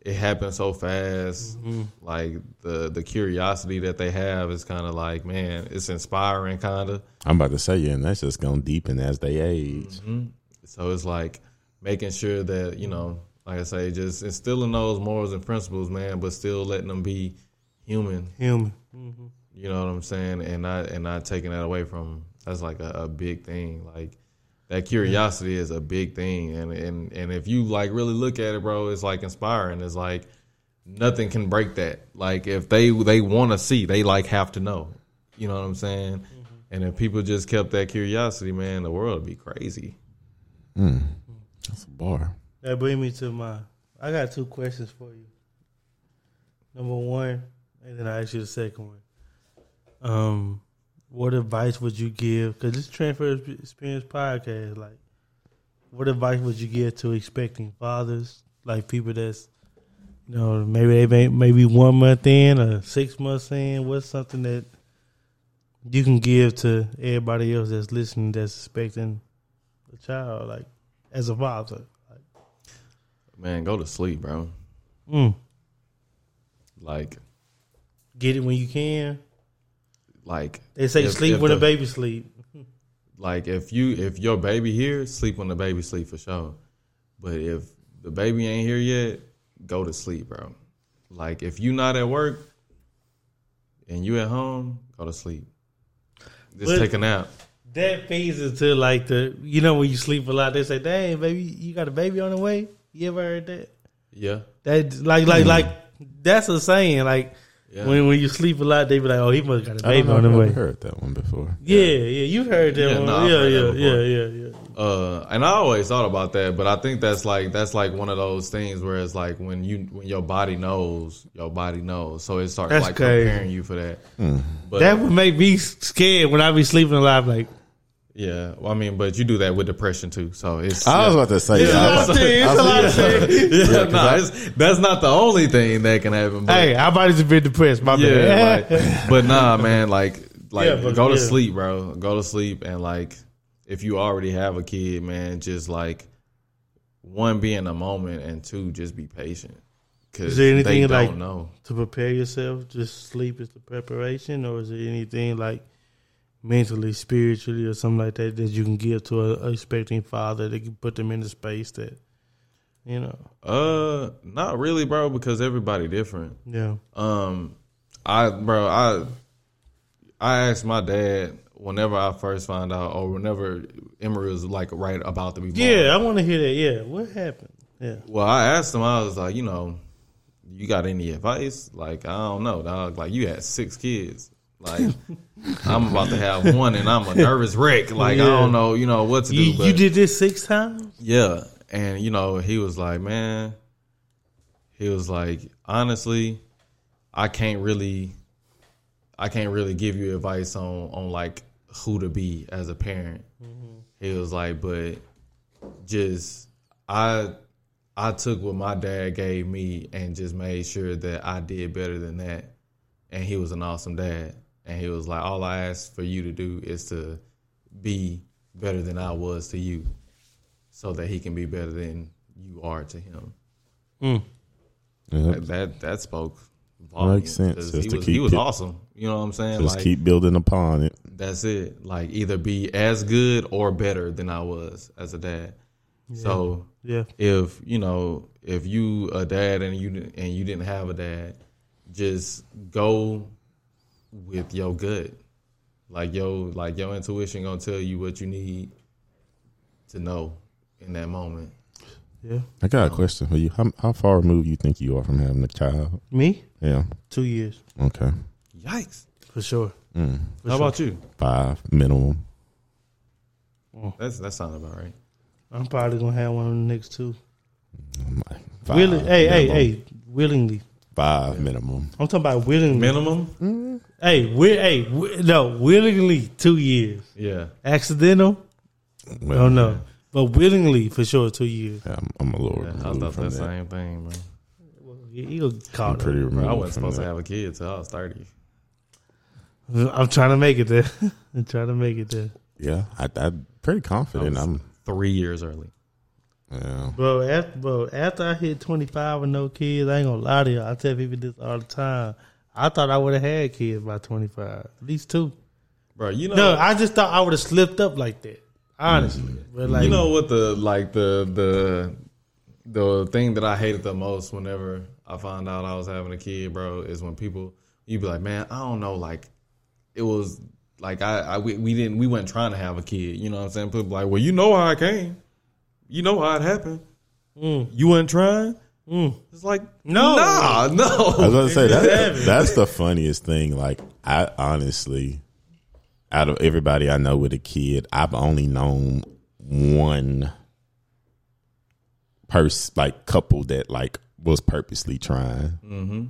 It happens so fast. Mm-hmm. Like the the curiosity that they have is kind of like, man, it's inspiring, kind of. I'm about to say, yeah, and that's just gonna deepen as they age. So it's like making sure that you know, like I say, just instilling those morals and principles, man, but still letting them be human. Human. You know what I'm saying? And not and not taking that away from 'em. That's like a, a big thing. Like that curiosity is a big thing, and and and if you like really look at it, bro, it's like inspiring. It's like nothing can break that. Like if they they want to see, they like have to know. You know what I'm saying? And if people just kept that curiosity, man, the world would be crazy. mm. That's a bar. That bring me to my. I got two questions for you. Number one, and then I ask you the second one. Um, what advice would you give? Because this transfer experience podcast, like, what advice would you give to expecting fathers, like people that's, you know, maybe they may, maybe one month in or six months in? What's something that you can give to everybody else that's listening, that's expecting a child, like as a father? Like, Man, go to sleep, bro. mm. Like Get it when you can. Like They say if- sleep if when the- a baby sleep. Like if you if your baby here, sleep when the baby sleep for sure. But if the baby ain't here yet, go to sleep, bro. Like if you not at work and you at home, go to sleep. Just But- take a nap. That feeds into like the you know when you sleep a lot, they say, "Dang, baby, you got a baby on the way." You ever heard that? Yeah. That like like like that's a saying. Like Yeah. when when you sleep a lot, they be like, "Oh, he must got a baby on the way." I've heard that one before. Yeah, yeah, you've heard that Yeah, one. no, I've yeah, that yeah, yeah, yeah, yeah. Uh, and I always thought about that, but I think that's like that's like one of those things where it's like when you when your body knows, your body knows, so it starts That's like crazy. preparing you for that. But That would make me scared when I be sleeping a lot. Like, yeah, well, I mean, but you do that with depression too, so it's I was about to say, it's yeah, I lot was of about to- things. It's a lot of things. yeah, no, it's, that's not the only thing that can happen. But, Hey, our bodies have been depressed. My yeah, bad. like, but nah, man, like, like Yeah, but- go to yeah. sleep, bro. Go to sleep, and like, if you already have a kid, man, just like one, be in the moment, and two, just be patient. Cause Is there anything they don't like- know. to prepare yourself, just sleep is the preparation, or is there anything like mentally, spiritually, or something like that that you can give to a, a expecting father that can put them in the space that, you know, Uh, not really, bro, because everybody different. yeah, Um, I, bro, I, I asked my dad whenever I first find out, or whenever Emery was like right about to be born. yeah. I want to hear that. Yeah, what happened? Yeah, Well, I asked him. I was like, you know, you got any advice? Like, I don't know, dog. Like, you had six kids. Like, I'm about to have one, and I'm a nervous wreck. Like, I don't know, you know, what to do. you, but you did this six times. yeah, and you know, he was like, man, he was like, honestly, I can't really, I can't really give you advice on on like who to be as a parent. Mm-hmm. He was like, but just I I took what my dad gave me and just made sure that I did better than that. And he was an awesome dad. And he was like, all I ask for you to do is to be better than I was to you, so that he can be better than you are to him. Hmm. Yeah. Like, that that spoke volumes, Makes sense. just He to was, keep he was it- awesome. You know what I'm saying? Just like keep building upon it. that's it. Like either be as good or better than I was as a dad. So Yeah, if you know if you a dad and you and you didn't have a dad, just go with your gut. Like yo, like your intuition gonna tell you what you need to know in that moment. yeah. I got a question for you. How, how far removed you think you are from having a child? Me, Yeah. two years Okay. Yikes! for sure. Mm. For How sure. about you? Five minimum. That's that sounds about right. I'm probably gonna have one of the next two. I'm like, Five Willing, hey, hey, hey, willingly. Five minimum. I'm talking about willingly. Minimum. Mm-hmm. Hey, wi- hey, wi- no, willingly two years. Yeah. Accidental? Well, Oh no, but willingly for sure two years. yeah, I'm, I'm a little yeah I thought from that. same thing, man. You, you gonna I'm pretty it. removed. I wasn't from supposed to have a kid till I was thirty. I'm trying to make it there. I'm trying to make it there, Yeah, I, I'm pretty confident. I'm. Three years early. Yeah. bro. After, bro, after I hit 25 with no kids, I ain't gonna lie to you. I tell people this all the time. I thought I would have had kids by 25, at least two. Bro, you know No, I just thought I would have slipped up like that. Honestly, mm-hmm. but like, you know what the like the the the thing that I hated the most whenever I found out I was having a kid, bro, is when people you'd be like, man, I don't know, like it was like I, I we, we didn't we weren't trying to have a kid. You know what I'm saying? People like, well, you know how I came. You know how it happened. Mm. You weren't trying. Mm. It's like No. nah, no. I was gonna say that, that's the funniest thing. Like I honestly, out of everybody I know with a kid, I've only known one person, like couple that like was purposely trying. Mm-hmm.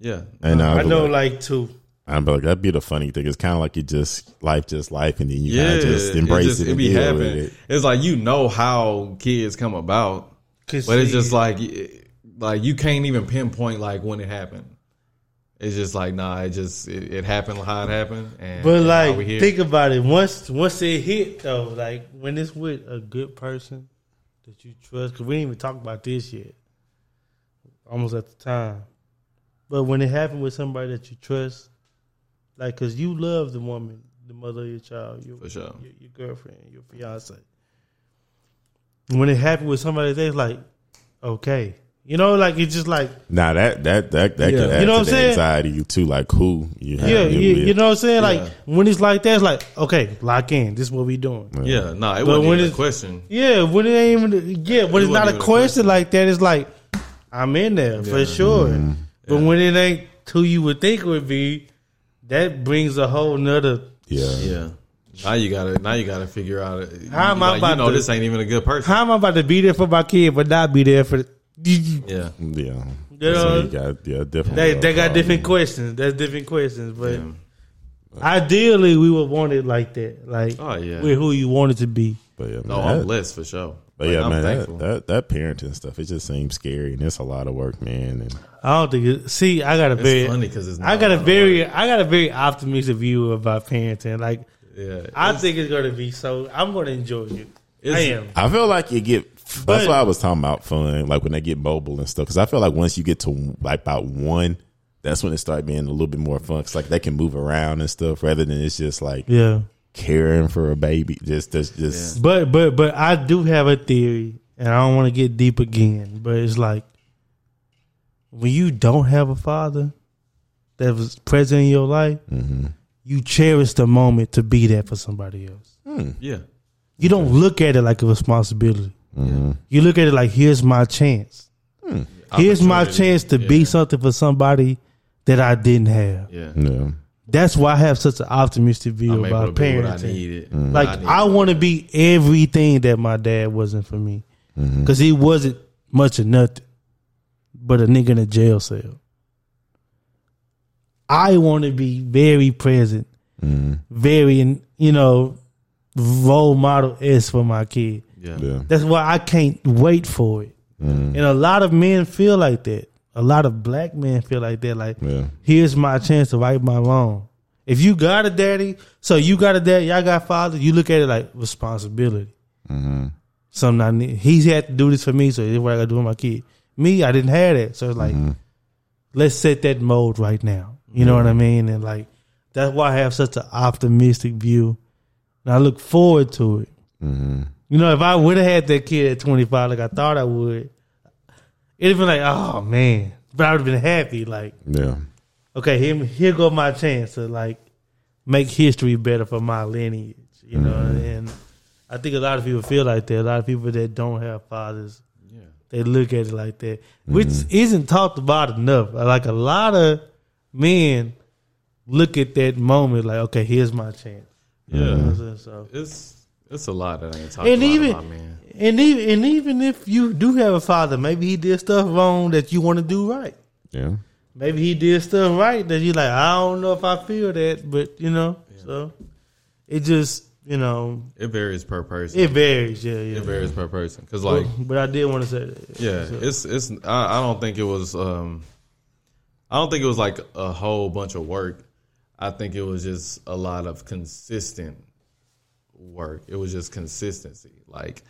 yeah, And I was know like, like two. I'm like that'd be the funny thing. It's kind of like you just life, just life, and then you yeah. kind of just embrace just- it, and be deal happening. with it. It's like you know how kids come about, but it's just like like you can't even pinpoint like when it happened. It's just like nah, it just it, it happened how it happened. And But and like, we think about it. Once once it hit though, like when it's with a good person that you trust, because we didn't even talk about this yet. Almost at the time, but when it happened with somebody that you trust, like because you love the woman, the mother of your child, your For sure. your, your girlfriend, your fiance. When it happened with somebody that's like, okay, you know, like it's just like Now that that that that Yeah. could add You know to what I'm the saying? anxiety you too, like who you have yeah, you, you know what I'm saying? Like Yeah. when it's like that, it's like okay, lock in. This is what we doing. yeah, nah, it But wasn't when even a question. Yeah, when it ain't even yeah, when It it's not a even a question like that, it's like I'm in there for sure. Mm-hmm. But when it ain't who you would think it would be, that brings a whole nother. yeah. Yeah. Now you gotta now you gotta figure out uh, How am I about you know to, this ain't even a good person. How am I about to be there for my kid, but not be there for? The, Yeah. Yeah. You so know, you got yeah, definitely. they they got different questions. That's different questions, but Yeah. ideally we would want it like that, like Oh, yeah. with who you want it to be. But yeah, No, man, I'm that- blessed for sure. But Like, yeah, I'm man, that, that that parenting stuff it just seems scary and it's a lot of work, man. And I don't think. It, see, I got a it's very, funny because I got a lot of very. I got a very optimistic view about parenting. Like Yeah. I It's- think it's going to be so. I'm going to enjoy it. I am. I feel like you get. But- that's why I was talking about fun, like when they get mobile and stuff. Because I feel like once you get to like about one, that's when it start being a little bit more fun. Cause like they can move around and stuff, rather than it's just like Yeah. Caring for a baby. Just just just But but but I do have a theory, and I don't want to get deep again. But it's like when you don't have a father that was present in your life, Mm-hmm. you cherish the moment to be there for somebody else. Yeah. You don't look at it like a responsibility. Mm-hmm. You look at it like here's my chance. Here's my chance to be something for somebody that I didn't have. Yeah. yeah. That's why I have such an optimistic view I'm about be what I parenting. Mm-hmm. Like I. I want to be everything that my dad wasn't for me, Mm-hmm. because he wasn't much of nothing, but a nigga in a jail cell. I want to be very present, Mm-hmm. very you know role model is for my kid. Yeah. Yeah. That's why I can't wait for it. Mm-hmm. And a lot of men feel like that. A lot of black men feel like that. Like, Yeah. here's my chance to right my wrong. If you got a daddy, so you got a daddy, y'all got father, you look at it like responsibility. Mm-hmm. Something I need. He's had to do this for me, so is what I got to do with my kid. Me, I didn't have that. So it's like, Mm-hmm. let's set that mode right now. You know what I mean? And like, that's why I have such an optimistic view. And I look forward to it. Mm-hmm. You know, if I would have had that kid at 25 like I thought I would, it'd been like, oh man. But I would have been happy. Like, Yeah. okay, here, here go my chance to like make history better for my lineage. You know, mm-hmm. and I think a lot of people feel like that. A lot of people that don't have fathers, Yeah. they look at it like that, which mm-hmm. isn't talked about enough. Like a lot of men look at that moment like, okay, here's my chance. You know what I'm? So It's it's a lot that ain't talked and about, even about, man. And even and even if you do have a father, maybe he did stuff wrong that you want to do right. Yeah. Maybe he did stuff right that you like. I don't know if I feel that, but you know, so it just you know It varies per person. it varies. Yeah, yeah. It varies per person. Cause like, but I did want to say that. yeah, So- it's it's. I, I don't think it was. um I don't think it was like a whole bunch of work. I think it was just a lot of consistent work. It was just consistency. Like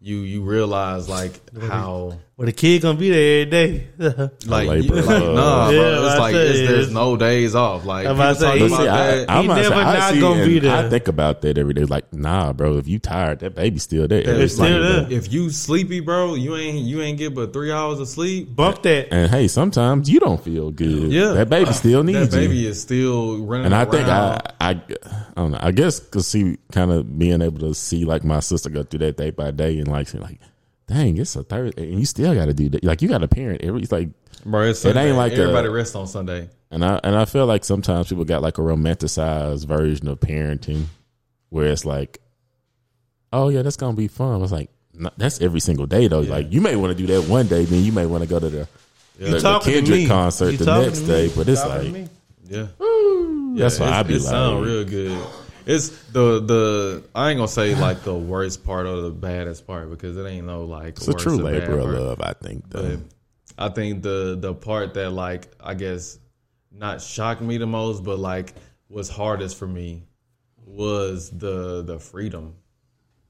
you, you realize like how Well, the kid gonna be there every day. Like, labor like of nah, Yeah, bro. It's I like said, it's, there's no days off. Like I'm people about to talk say, But about see, I, that. I'm He not never saying- I not see gonna be there. I think about that every day. Like, nah, bro, if you tired, that baby's still there. every It's still single there. if you sleepy, bro, you ain't you ain't get but three hours of sleep. Bump that. And hey, sometimes you don't feel good. Yeah, that baby still needs That baby you. is still running. And I around. think I, I, I don't know. I guess cause see, kind of being able to see like my sister go through that day by day, and like, see, like, dang, it's a Thursday, and you still got to do that. Like, you got a parent every. It's like, bro, it's It ain't like a- everybody rests on Sunday. and I and I feel like sometimes people got like a romanticized version of parenting, where it's like, oh yeah, that's gonna be fun. It's like no, that's every single day though. Like you may want to do that one day, then you may want to go to the, the, the Kendrick concert You the next day. But it's Talking to like. Yeah, that's why I be it like, sound real good. It's the the I ain't gonna say like the worst part or the baddest part because it ain't no like it's a true labor of love. I think though. I think the the part that like I guess not shocked me the most, but like was hardest for me was the the freedom,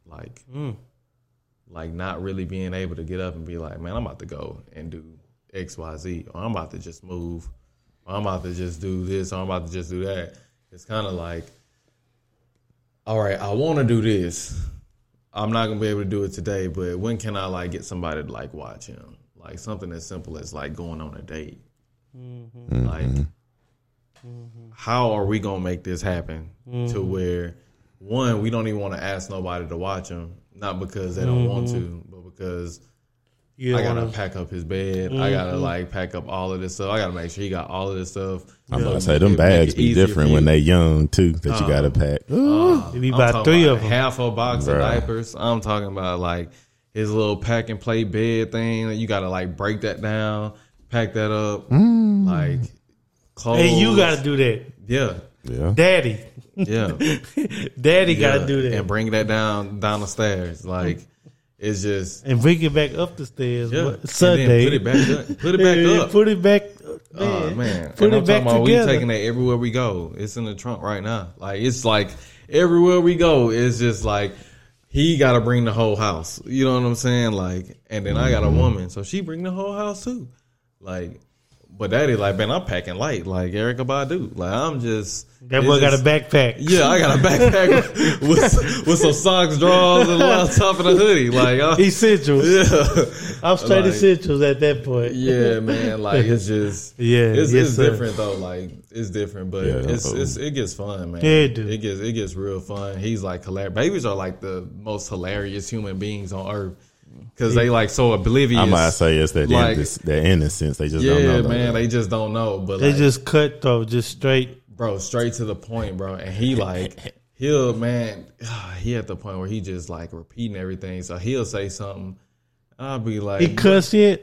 like mm. like not really being able to get up and be like, man, I'm about to go and do X Y Z, or I'm about to just move, or I'm about to just do this, or I'm about to just do that. It's kind of like, all right, I want to do this. I'm not gonna be able to do it today, but when can I like get somebody to like watch him? Like something as simple as like going on a date. Mm-hmm. Like, mm-hmm. how are we gonna make this happen to mm-hmm. where one we don't even want to ask nobody to watch him, not because they don't want to, but because You I gotta wanna- pack up his bed. I gotta mm-hmm. like pack up all of this stuff. I gotta make sure he got all of this stuff. I'm So gonna say them make bags be different when you. they young too. That you got to uh-huh. pack. Uh, Ooh. It be I'm about talking three about of them. half a box of diapers. I'm talking about like his little pack and play bed thing. You gotta like break that down, pack that up, Mm. like clothes. Hey, you gotta do that, yeah, Yeah. Daddy. yeah. Daddy yeah. gotta do that, and bring that down down the stairs. Like it's just and bring it back up the stairs. yeah. Sunday. put it back up. Put it back up. Put it back. Oh man, Put and it I'm back about together. we taking that everywhere we go. It's in the trunk right now. Like it's like everywhere we go, it's just like he got to bring the whole house. You know what I'm saying? Like, and then I got Mm-hmm. a woman, so she bring the whole house too. Like, but daddy, like, man, I'm packing light, like Erykah Badu. Like, I'm just That it's boy got a backpack. Yeah, I got a backpack with with some socks, drawers, and on top of the hoodie. Like, I'm, Essentials. yeah. I'm straight Like- essentials at that point. Yeah, man. Like it's just Yeah, it's, yes, it's different though. Like it's different, but Yeah. it's, it's it gets fun, man. Yeah, it do. It gets it gets real fun. He's like hilarious. Babies are like the most hilarious human beings on earth because they like so oblivious. I might say it's that Like- innocence, that innocence. They just don't yeah, know. that. man. They just don't know. But They like, just cut though, just straight. bro, straight to the point, bro. And he like he'll man, he at the point where he just like repeating everything. So he'll say something. I'll be like, He cuss yet?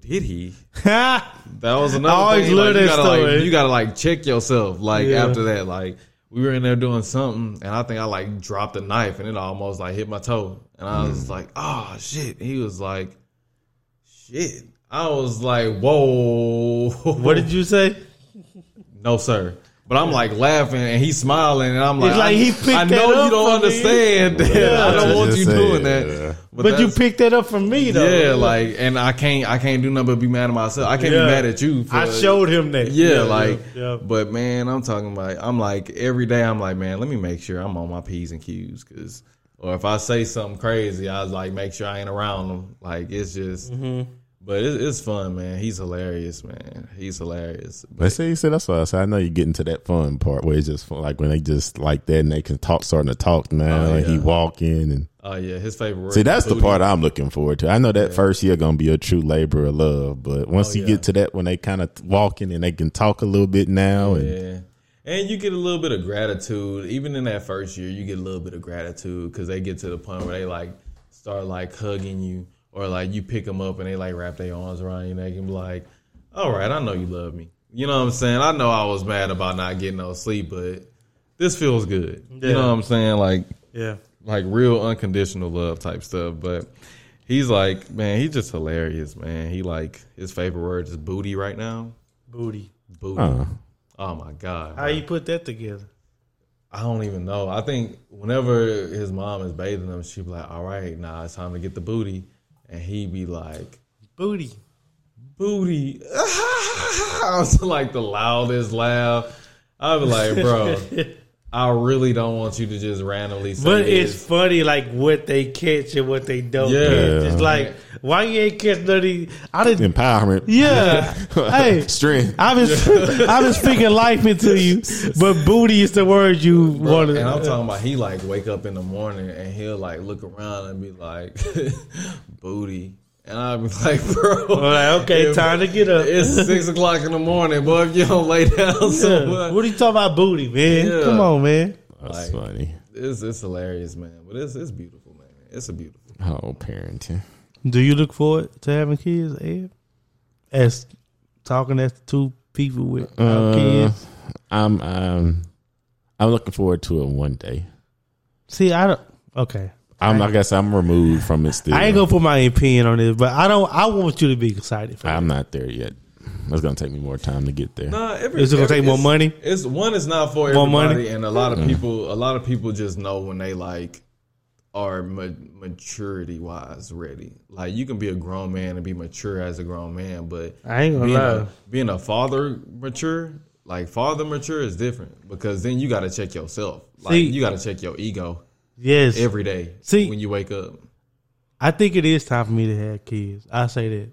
did he? That was another I always thing. love like, you gotta, like, story. you gotta like check yourself. Like Yeah. after that, like we were in there doing something, and I think I like dropped a knife, and it almost like hit my toe, and I Mm. was like, "Oh shit!" He was like, "Shit." I was like, "Whoa!" What did you say? No, sir. But I'm like laughing, and he's smiling, and I'm like, It's like I, he picked I know you don't understand. that. Yeah, I don't I want you said, doing that. Yeah. But, you picked that up from me though. yeah, like, and I can't, I can't do nothing but be mad at myself. I can't Yeah. be mad at you. For, I showed him that. yeah, like, yeah. but man, I'm talking about. I'm like every day. I'm like, man, let me make sure I'm on my p's and q's, because, or if I say something crazy, I was like, make sure I ain't around them. Like it's just, Mm-hmm. But it, it's fun, man. He's hilarious, man. He's hilarious. But see, see, that's why I say I know you're getting to that fun part where it's just fun, like when they just like that and they can talk, starting to talk now, Oh, and he walk in and Oh yeah, his favorite word. see that's the part I'm looking forward to. I know that first year gonna be a true labor of love, but oh, once Oh, you yeah. get to that when they kind of walking and they can talk a little bit now, and Yeah. And you get a little bit of gratitude. Even in that first year, you get a little bit of gratitude because they get to the point where they like start like hugging you or like you pick them up and they like wrap their arms around your neck and be like, all right, I know you love me. You know what I'm saying? I know I was mad about not getting no sleep, but this feels good. You know what I'm saying? Like, yeah. like real unconditional love type stuff. But he's like, man, he's just hilarious, man. He like his favorite word is booty right now. Booty. Booty. uh, Oh my god. How you put that together? I don't even know. I think whenever his mom is bathing him, she be like, "All right, now it's time to get the booty," and he be like, Booty. booty. I was like the loudest laugh. I was like, bro, I really don't want you to just randomly say But this. it's funny, like what they catch and what they don't Yeah. catch. It's like, why you ain't catch none of these? I didn't. Empowerment. Yeah. hey, Strength. I've been I've been speaking life into you, but booty is the word you want and I'm talking about he like wake up in the morning and he'll like look around and be like, booty. And I'll be like, bro, Like, okay, if- time to get up. It's six o'clock in the morning, boy. If you don't lay down Yeah. somewhere, What are you talking about, booty, man? Yeah. Come on, man. That's Like- funny. it's it's hilarious, man. But it's it's beautiful, man. It's a beautiful. Oh, parenting. Do you look forward to having kids, Ed? As talking as two people with uh, kids. I'm um, I'm looking forward to it one day. See, I don't. Okay, I'm, I guess I'm removed from it still. I ain't gonna put my opinion on this, but I don't. I want you to be excited for I'm that. not there yet. It's gonna take me more time to get there. Nah, every, Is gonna every- take more money? It's one. It's not for More everybody, money? and a lot of people. A lot of people just know when they like are ma- maturity wise ready. Like you can be a grown man and be mature as a grown man, but I ain't gonna being lie. a, being a father mature, like father mature, is different because then you got to check yourself. Like See- you got to check your ego Yes, every day. See- when you wake up. I think it is time for me to have kids. I say that.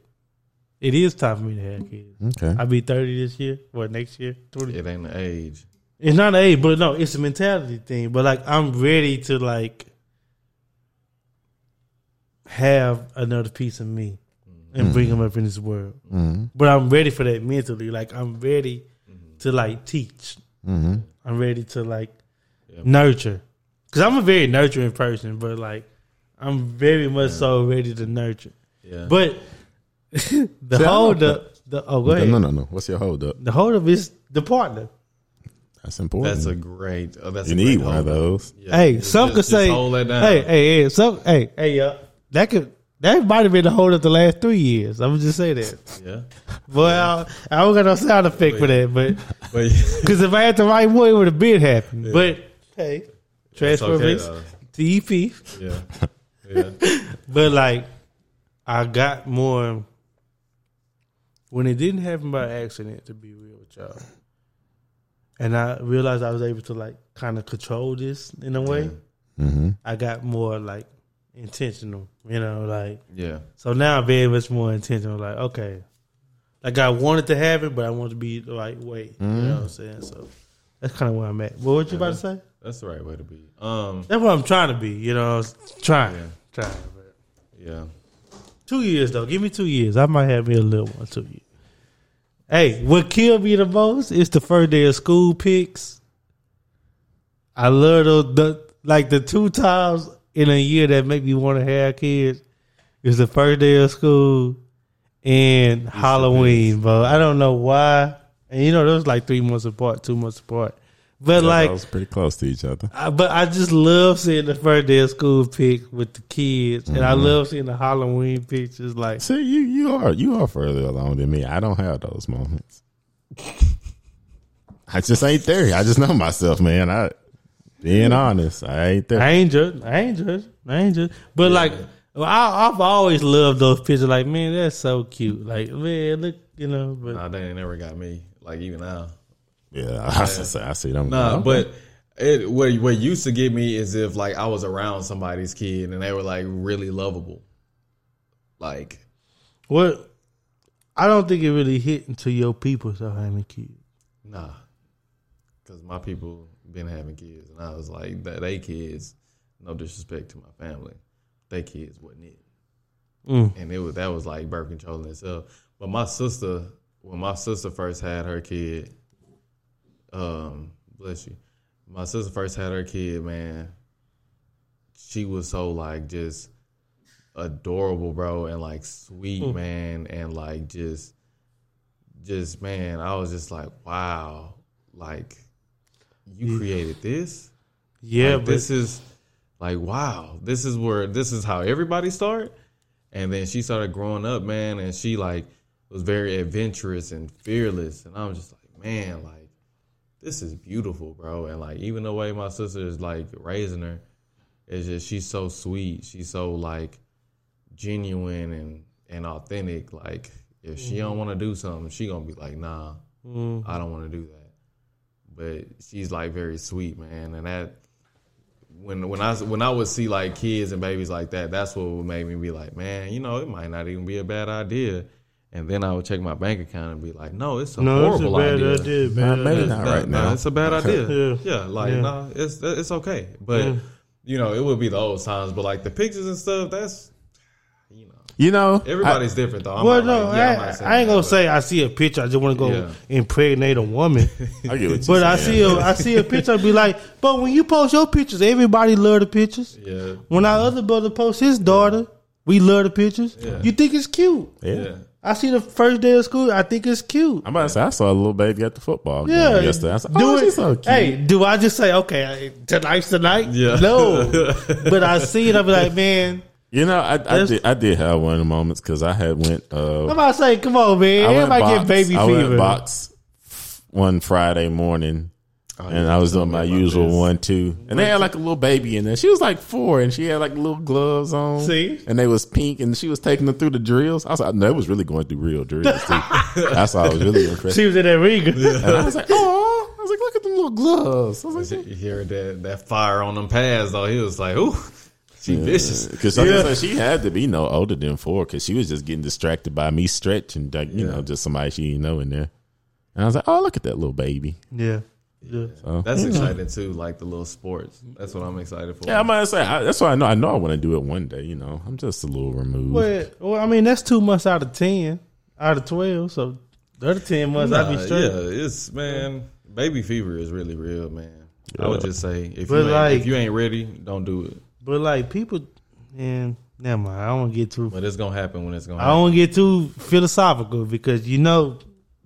It is time for me to have kids. Okay. I'll be 30 this year or next year. 20. It ain't the age. It's not an age, but no, it's a mentality thing. But like, I'm ready to like have another piece of me and bring mm-hmm. them up in this world. Mm-hmm. But I'm ready for that mentally. Like, I'm ready mm-hmm. to like teach. I'm ready to like nurture. Cause I'm a very nurturing person, but like, I'm very much so ready to nurture. Yeah, But the See, hold up, the oh, go ahead. No, no, no. What's your hold up? The hold up is the partner. That's important. that's a great. Oh, that's you a need great one of those. Yeah. Hey, Just- some just- could just say, hold that down. hey, hey, hey, some, hey, hey, yeah, that could that might have been the hold up the last three years. I'm gonna just say that. yeah. Well, I don't got no sound effect for that, but But because if I had the right one, it would have been happened. But hey, it's transfer okay risk. TEP. Yeah, yeah. But like, I got more when it didn't happen by accident. To be real with y'all, and I realized I was able to like kind of control this in a way. Mm-hmm. I got more like intentional, you know, like Yeah, so now I'm very much more intentional. Like, okay, like I wanted to have it, but I want to be the right way. You know what I'm saying? So that's kind of where I'm at. What you about to say? that's the right way to be. Um, That's what I'm trying to be. You know, trying, Yeah. trying. But yeah, two years though, give me two years. I might have me a little one. Two years. Hey, what killed me the most is the first day of school pics. I love those, the like the two times in a year that make me want to have kids is the first day of school and Halloween, bro. I don't know why. And you know, those like three months apart, two months apart. But like, was pretty close to each other. I, but I just love seeing the first day of school pic with the kids, and I mm-hmm. love seeing the Halloween pictures. Like, See, you you are you are further along than me. I don't have those moments. I just ain't there. I just know myself, man. I being honest, I ain't there. I ain't judge. I ain't judge. I ain't judge. But like, I, I've always loved those pictures. Like, man, that's so cute. Like, man, look, you know. But nah, they ain't never got me. Like even now, yeah, I, see- I see them. nah. Okay. But it what what used to get me is if like I was around somebody's kid and they were like really lovable. Like what? I don't think it really hit until your people start having kids. nah, because my people been having kids and I was like that they kids. No disrespect to my family, they kids wasn't it. Mm. and it was that was like birth control in itself. But my sister, when my sister first had her kid, um, bless you, my sister first had her kid, man, she was so like just adorable, bro, and like sweet, man, and like just, just man, I was just like, wow, like you created this. Yeah, Like, but this is like wow. This is where this is how everybody start. And then she started growing up man and she like was very adventurous and fearless. And i'm just like man like this is beautiful bro. And like even the way my sister is like raising her is just she's so sweet. She's so like genuine and and authentic. Like if she don't mm-hmm. want to do something, she gonna be like, nah, mm-hmm. I don't want to do that. But she's like very sweet, man, and that when when I when I would see like kids and babies like that, that's what would make me be like, man, you know, it might not even be a bad idea. And then I would check my bank account and be like, no, it's a No, it's a horrible bad idea. idea. Uh, nah, Bad maybe not right nah, now. it's a bad idea. Yeah. yeah. like Yeah. nah, it's it's okay. But Yeah. you know, it would be the old times. But like the pictures and stuff, that's you know, You know, everybody's different though. I'm Well, no, like, yeah, I'm I, I ain't gonna but- say I see a picture. I just want to go Yeah. impregnate a woman. I, I get what but you're I see a I see a picture. I be like, but when you post your pictures, everybody love the pictures. Yeah, When our other brother posts his daughter, we love the pictures. Yeah. You think it's cute? yeah. yeah. I see the first day of school. I think it's cute. I'm about to say I saw a little baby at the football game Yeah, yesterday. I said, do "Oh, it. so cute." Hey, do I just say okay? Tonight's the night. Yeah. No, but I see it. I be like, man. You know, I, I did I did have one of the moments because I had went. Uh, I'm about to say, come on, man. I went Everybody box, get baby I went box one Friday morning, and yeah, I was you doing my told me about usual this. one too. And they had like a little baby in there. She was like four, and she had like little gloves on. See? and they was pink, and she was taking them through the drills. I was like, no, it was really going through real drills. Too. That's why I was really impressed. She was in that ring. And I was like, oh, I was like, look at them little gloves. I was like, You hear that that fire on them pads though. He was like, ooh, she vicious. Because she had to be no older than four because she was just getting distracted by me stretching, like, you Yeah. know, just somebody she didn't know in there. And I was like, oh, look at that little baby. yeah. yeah. So, That's exciting too, like the little sports. That's what I'm excited for. yeah, I'm gonna say I, that's why I know. I know I want to do it one day. You know, I'm just a little removed. Well, well, I mean, that's two months out of ten, out of twelve. So the other ten months, I'd be Nah, straight. Yeah, it's man, baby fever is really real, man. I would just say if But you like- if you ain't ready, don't do it. But like people, and never mind. I don't want to get too. But it's gonna happen when it's gonna I happen. don't want to get too philosophical because you know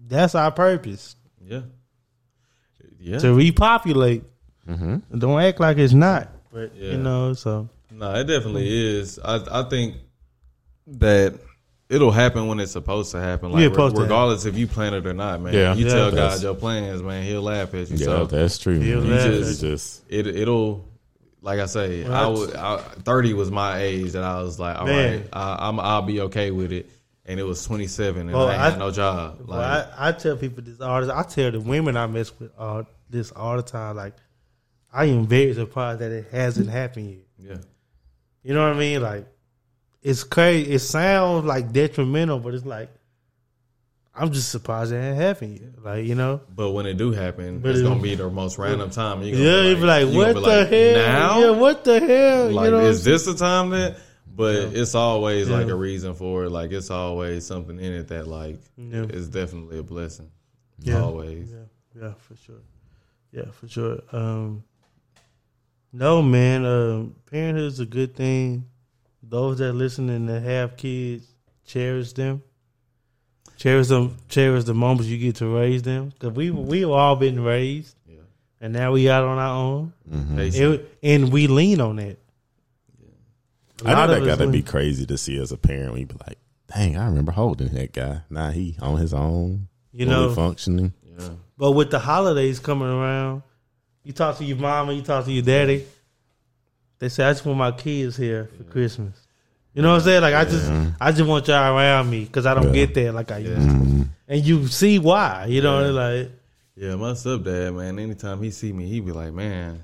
that's our purpose Yeah, yeah. to repopulate. Mm-hmm. Don't act like it's not. But Yeah. you know, so No, it definitely is. I I think that it'll happen when it's supposed to happen. Like Yeah, to regardless if you plan it or not, man. Yeah. you Yeah, tell God your plans, man. He'll laugh at you. yeah, so that's true. Feel man. that. You just, just it it'll like I say, I Well, would I, thirty was my age that I was like, all Man. right, I, I'm I'll be okay with it. And it was 27, and Well, I I- had no job. Well, Like, I, I tell people this all I tell the women I mess with all this all the time. Like, I am very surprised that it hasn't happened yet. yeah, You know what I mean? Like, it's crazy. It sounds like detrimental, but it's like I'm just surprised it ain't happened yet. Like, you know? but when it do happen, But it's it- gonna be the most random time. You're Yeah, gonna you be like, what the like, hell? Now, Yeah, what the hell? like, you know? is this the time that? But it's always like a reason for it. Like it's always something in it that like Yeah. is definitely a blessing. Yeah. Always. Yeah, yeah, for sure. Yeah, for sure. Um, no, man. Um, parenthood is a good thing. Those that listening that have kids, cherish them. Cherish them. Cherish the moments you get to raise them. Cause we we've all been raised, Yeah. and now we out on our own, mm-hmm. Patient. It- and we lean on that. A I lot know that us gotta be crazy to see as a parent. We be like, dang, I remember holding that guy. Now he on his own, You know, functioning. Yeah. But with the holidays coming around, you talk to your mama, you talk to your daddy. They say, "I just want my kids here for Christmas." You know what I'm saying? Like I just, I just want y'all around me because I don't Yeah. get that like I used Mm-hmm. to. And you see why? You know, like Yeah, my stepdad, man, anytime he see me, he be like, man,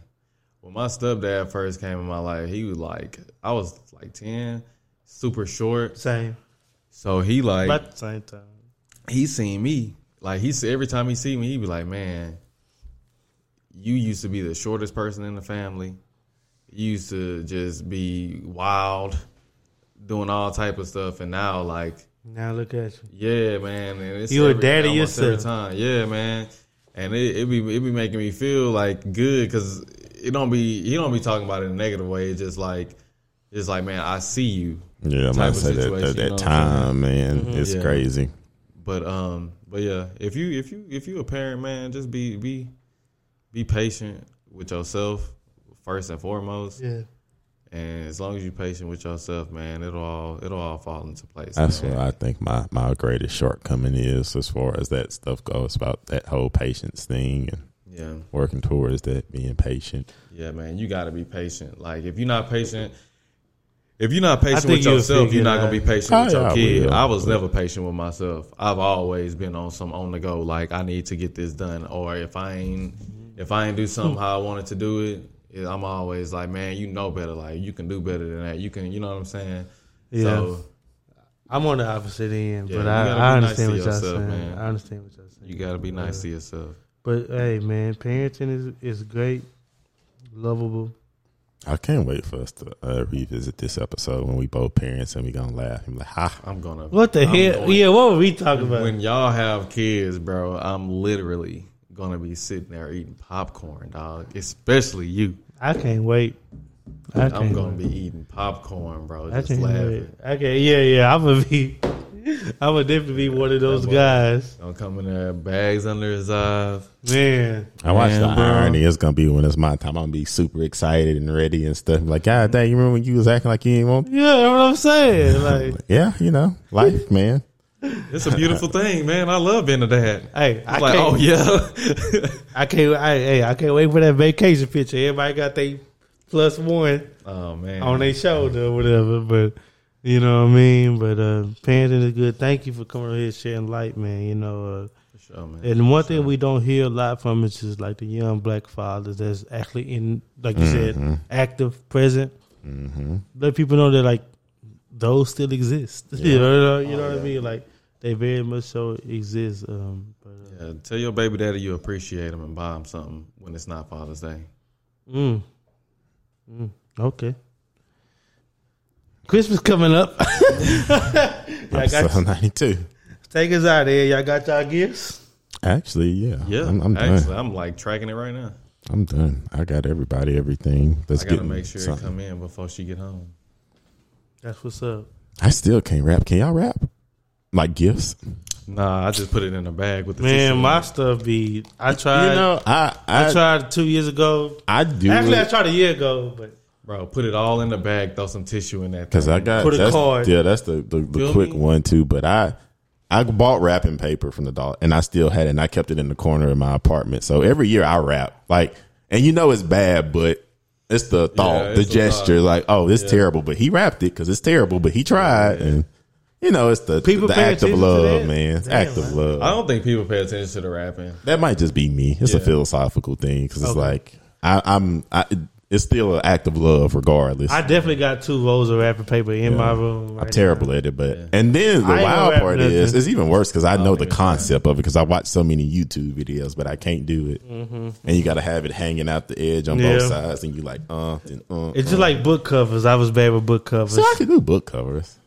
when my stepdad first came in my life, he was like, I was like 10, super short. same, So he like, about the same time. he seen me. Like he said, every time he see me, he be like, man, you used to be the shortest person in the family. You used to just be wild, doing all type of stuff. And now like, Now look at you. Yeah, man. And it's You a daddy almost every yourself. time. Yeah, man. And it, it be it be making me feel like good because it don't be he don't be talking about it in a negative way. It's just like it's like man, I see you. Yeah, I'm type about of to say that, situation, that, you know that what I'm time, man, it's Yeah. crazy. But um, but yeah, if you if you if you a parent, man, just be be be patient with yourself first and foremost. Yeah, And as long as you're patient with yourself, man, it'll all it'll all fall into place. That's man. what I think my, my greatest shortcoming is as far as that stuff goes about that whole patience thing and yeah. working towards that being patient. Yeah, man, you got to be patient. Like if you're not patient, if you're not patient with yourself, you're not gonna be patient Oh, with your I kid. will. I was never patient with myself. I've always been on some on the go. Like I need to get this done, or if I ain't if I ain't do something how I wanted to do it, it- I'm always like, man, you know better. Like you can do better than that. You can, you know what I'm saying? Yeah. So I'm on the opposite end, Yeah, but you I, gotta I understand what y'all yourself, saying. man. I understand what y'all saying. you got to be nice to yourself. But hey, man, parenting is is great, lovable. I can't wait for us to uh, revisit this episode when we both parents and we gonna laugh. I'm like, ha. I'm gonna. What the I'm hell? going- Yeah, what were we talking about? When y'all have kids, bro, I'm literally gonna be sitting there eating popcorn, dog. Especially you. I can't wait. I can't I'm gonna wait. be eating popcorn, bro. I Just can't laughing. wait. Okay, yeah, yeah. I'm gonna be. I'm gonna definitely be one of those boy. guys, Gonna come in there, bags under his eyes. man. I watched Man, the bro. irony. It's gonna be when it's my time. I'm gonna be super excited and ready and stuff. Like, God dang, you remember when you was acting like you didn't want? Yeah, that's what I'm saying. Like, Yeah, you know, life, man. It's a beautiful thing, man. I love being a dad. hey, I It's like, can't. oh yeah. I can't. I, hey, I can't wait for that vacation picture. Everybody got their plus one oh man. on their shoulder or whatever. But you know what I mean. But uh, parenting is good. Thank you for coming here sharing light, man. You know. Uh, sure, man. And one thing we don't hear a lot from is just like the young black fathers that's actually in, like you said, active, present. Let people know that like those still exist. you know, you know what I mean? Like they very much so exist. Um, but uh, Yeah, tell your baby daddy you appreciate him and buy him something when it's not Father's Day. mm, mm, okay. Christmas coming up. I got Episode 92. take us out there. Y'all got y'all gifts. Actually, yeah, Yeah, I'm, I'm done. actually, I'm like tracking it right now. I'm done. I got everybody everything. Let's I gotta get make sure it come in before she get home. That's what's up. I still can't wrap. Can y'all wrap? Like gifts? Nah, I just put it in a bag with the Man, tissue. my stuff be. I tried. you know, I I, I tried two years ago. I do Actually, I tried a year ago, but bro. Put it all in the bag. Throw some tissue in that. because thing. I got Put a that's, card. Yeah, that's the the, the quick me? one too. But I I bought wrapping paper from the dollar, and I still had it. and I kept it in the corner of my apartment. So every year I wrap like, and you know it's bad, but. It's the thought, Yeah, the it's the gesture, thought. like, oh, it's terrible, but he wrapped it because it's terrible, but he tried, and you know, it's the People the act of love, man. It's Damn, act of love. I don't think people pay attention to the wrapping. That might just be me. It's a philosophical thing because it's Okay. like I, I'm. I, it's still an act of love, regardless. I definitely got two rolls of wrapping paper in my room. I'm terrible now. at it, but and then the wild part nothing. is it's even worse because I know the nigga, concept of it because I watch so many YouTube videos, but I can't do it. Mm-hmm. And you got to have it hanging out the edge on Yeah. both sides, and you like, uh, and, uh, It's uh. just like book covers. I was bad with book covers. so I can do book covers.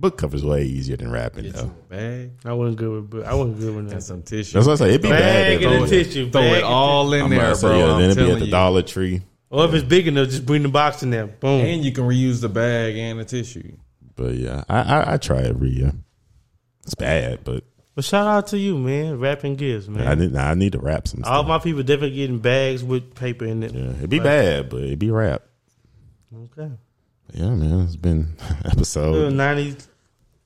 Book covers way easier than wrapping Get though. you a bag I wasn't good with book. I wasn't good with and that. some tissue. That's what I say. It'd be Bag bad. and if a it- tissue, throw bag it all in I'm there, about to say, bro. yeah, I'm then it'd be at telling the you. Dollar Tree. Or if it's big enough, just bring the box in there. Boom. And you can reuse the bag and the tissue. But yeah, I, I, I try every year. It's bad, but but shout out to you, man. Wrapping gifts, man. I need I need to wrap some All stuff. my people definitely getting bags with paper in it. yeah, it'd be bad, but it'd be rap. Okay. Yeah, man, it's been episode 92.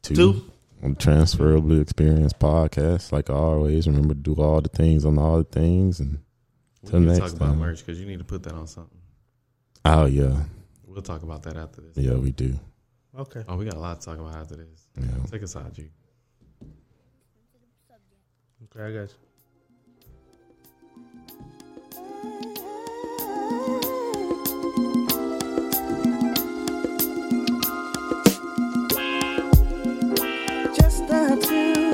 Two on Transferable Experience podcast. Like always, remember to do all the things on all the things, and We till need to next talk about time. merch because you need to put that on something. Oh yeah, We'll talk about that after this. yeah, we do. Okay. Oh, we got a lot to talk about after this. Yeah. Take us out, G. Okay, I got you. The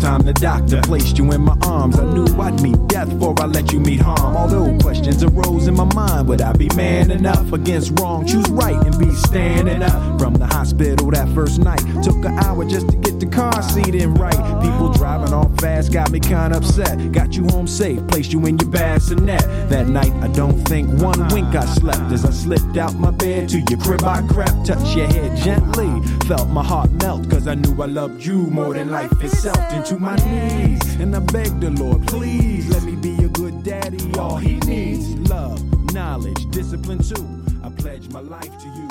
time the doctor placed you in my arms, I knew I'd meet death before I let you meet harm. Although questions arose in my mind, would I be man enough against wrong? Choose right and be standing up. From the hospital that first night, took an hour just to get the car seat in right. People driving off fast, got me kinda upset. Got you home safe, placed you in your bassinet. That night, I don't think one wink I slept as I slipped out my bed to your crib. I crept, touched your head gently. Felt my heart melt, cause I knew I loved you more than life itself. Into my knees, and I begged the Lord, please let me be a good daddy. All he needs love, knowledge, discipline too. I pledge my life to you.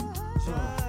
Uh.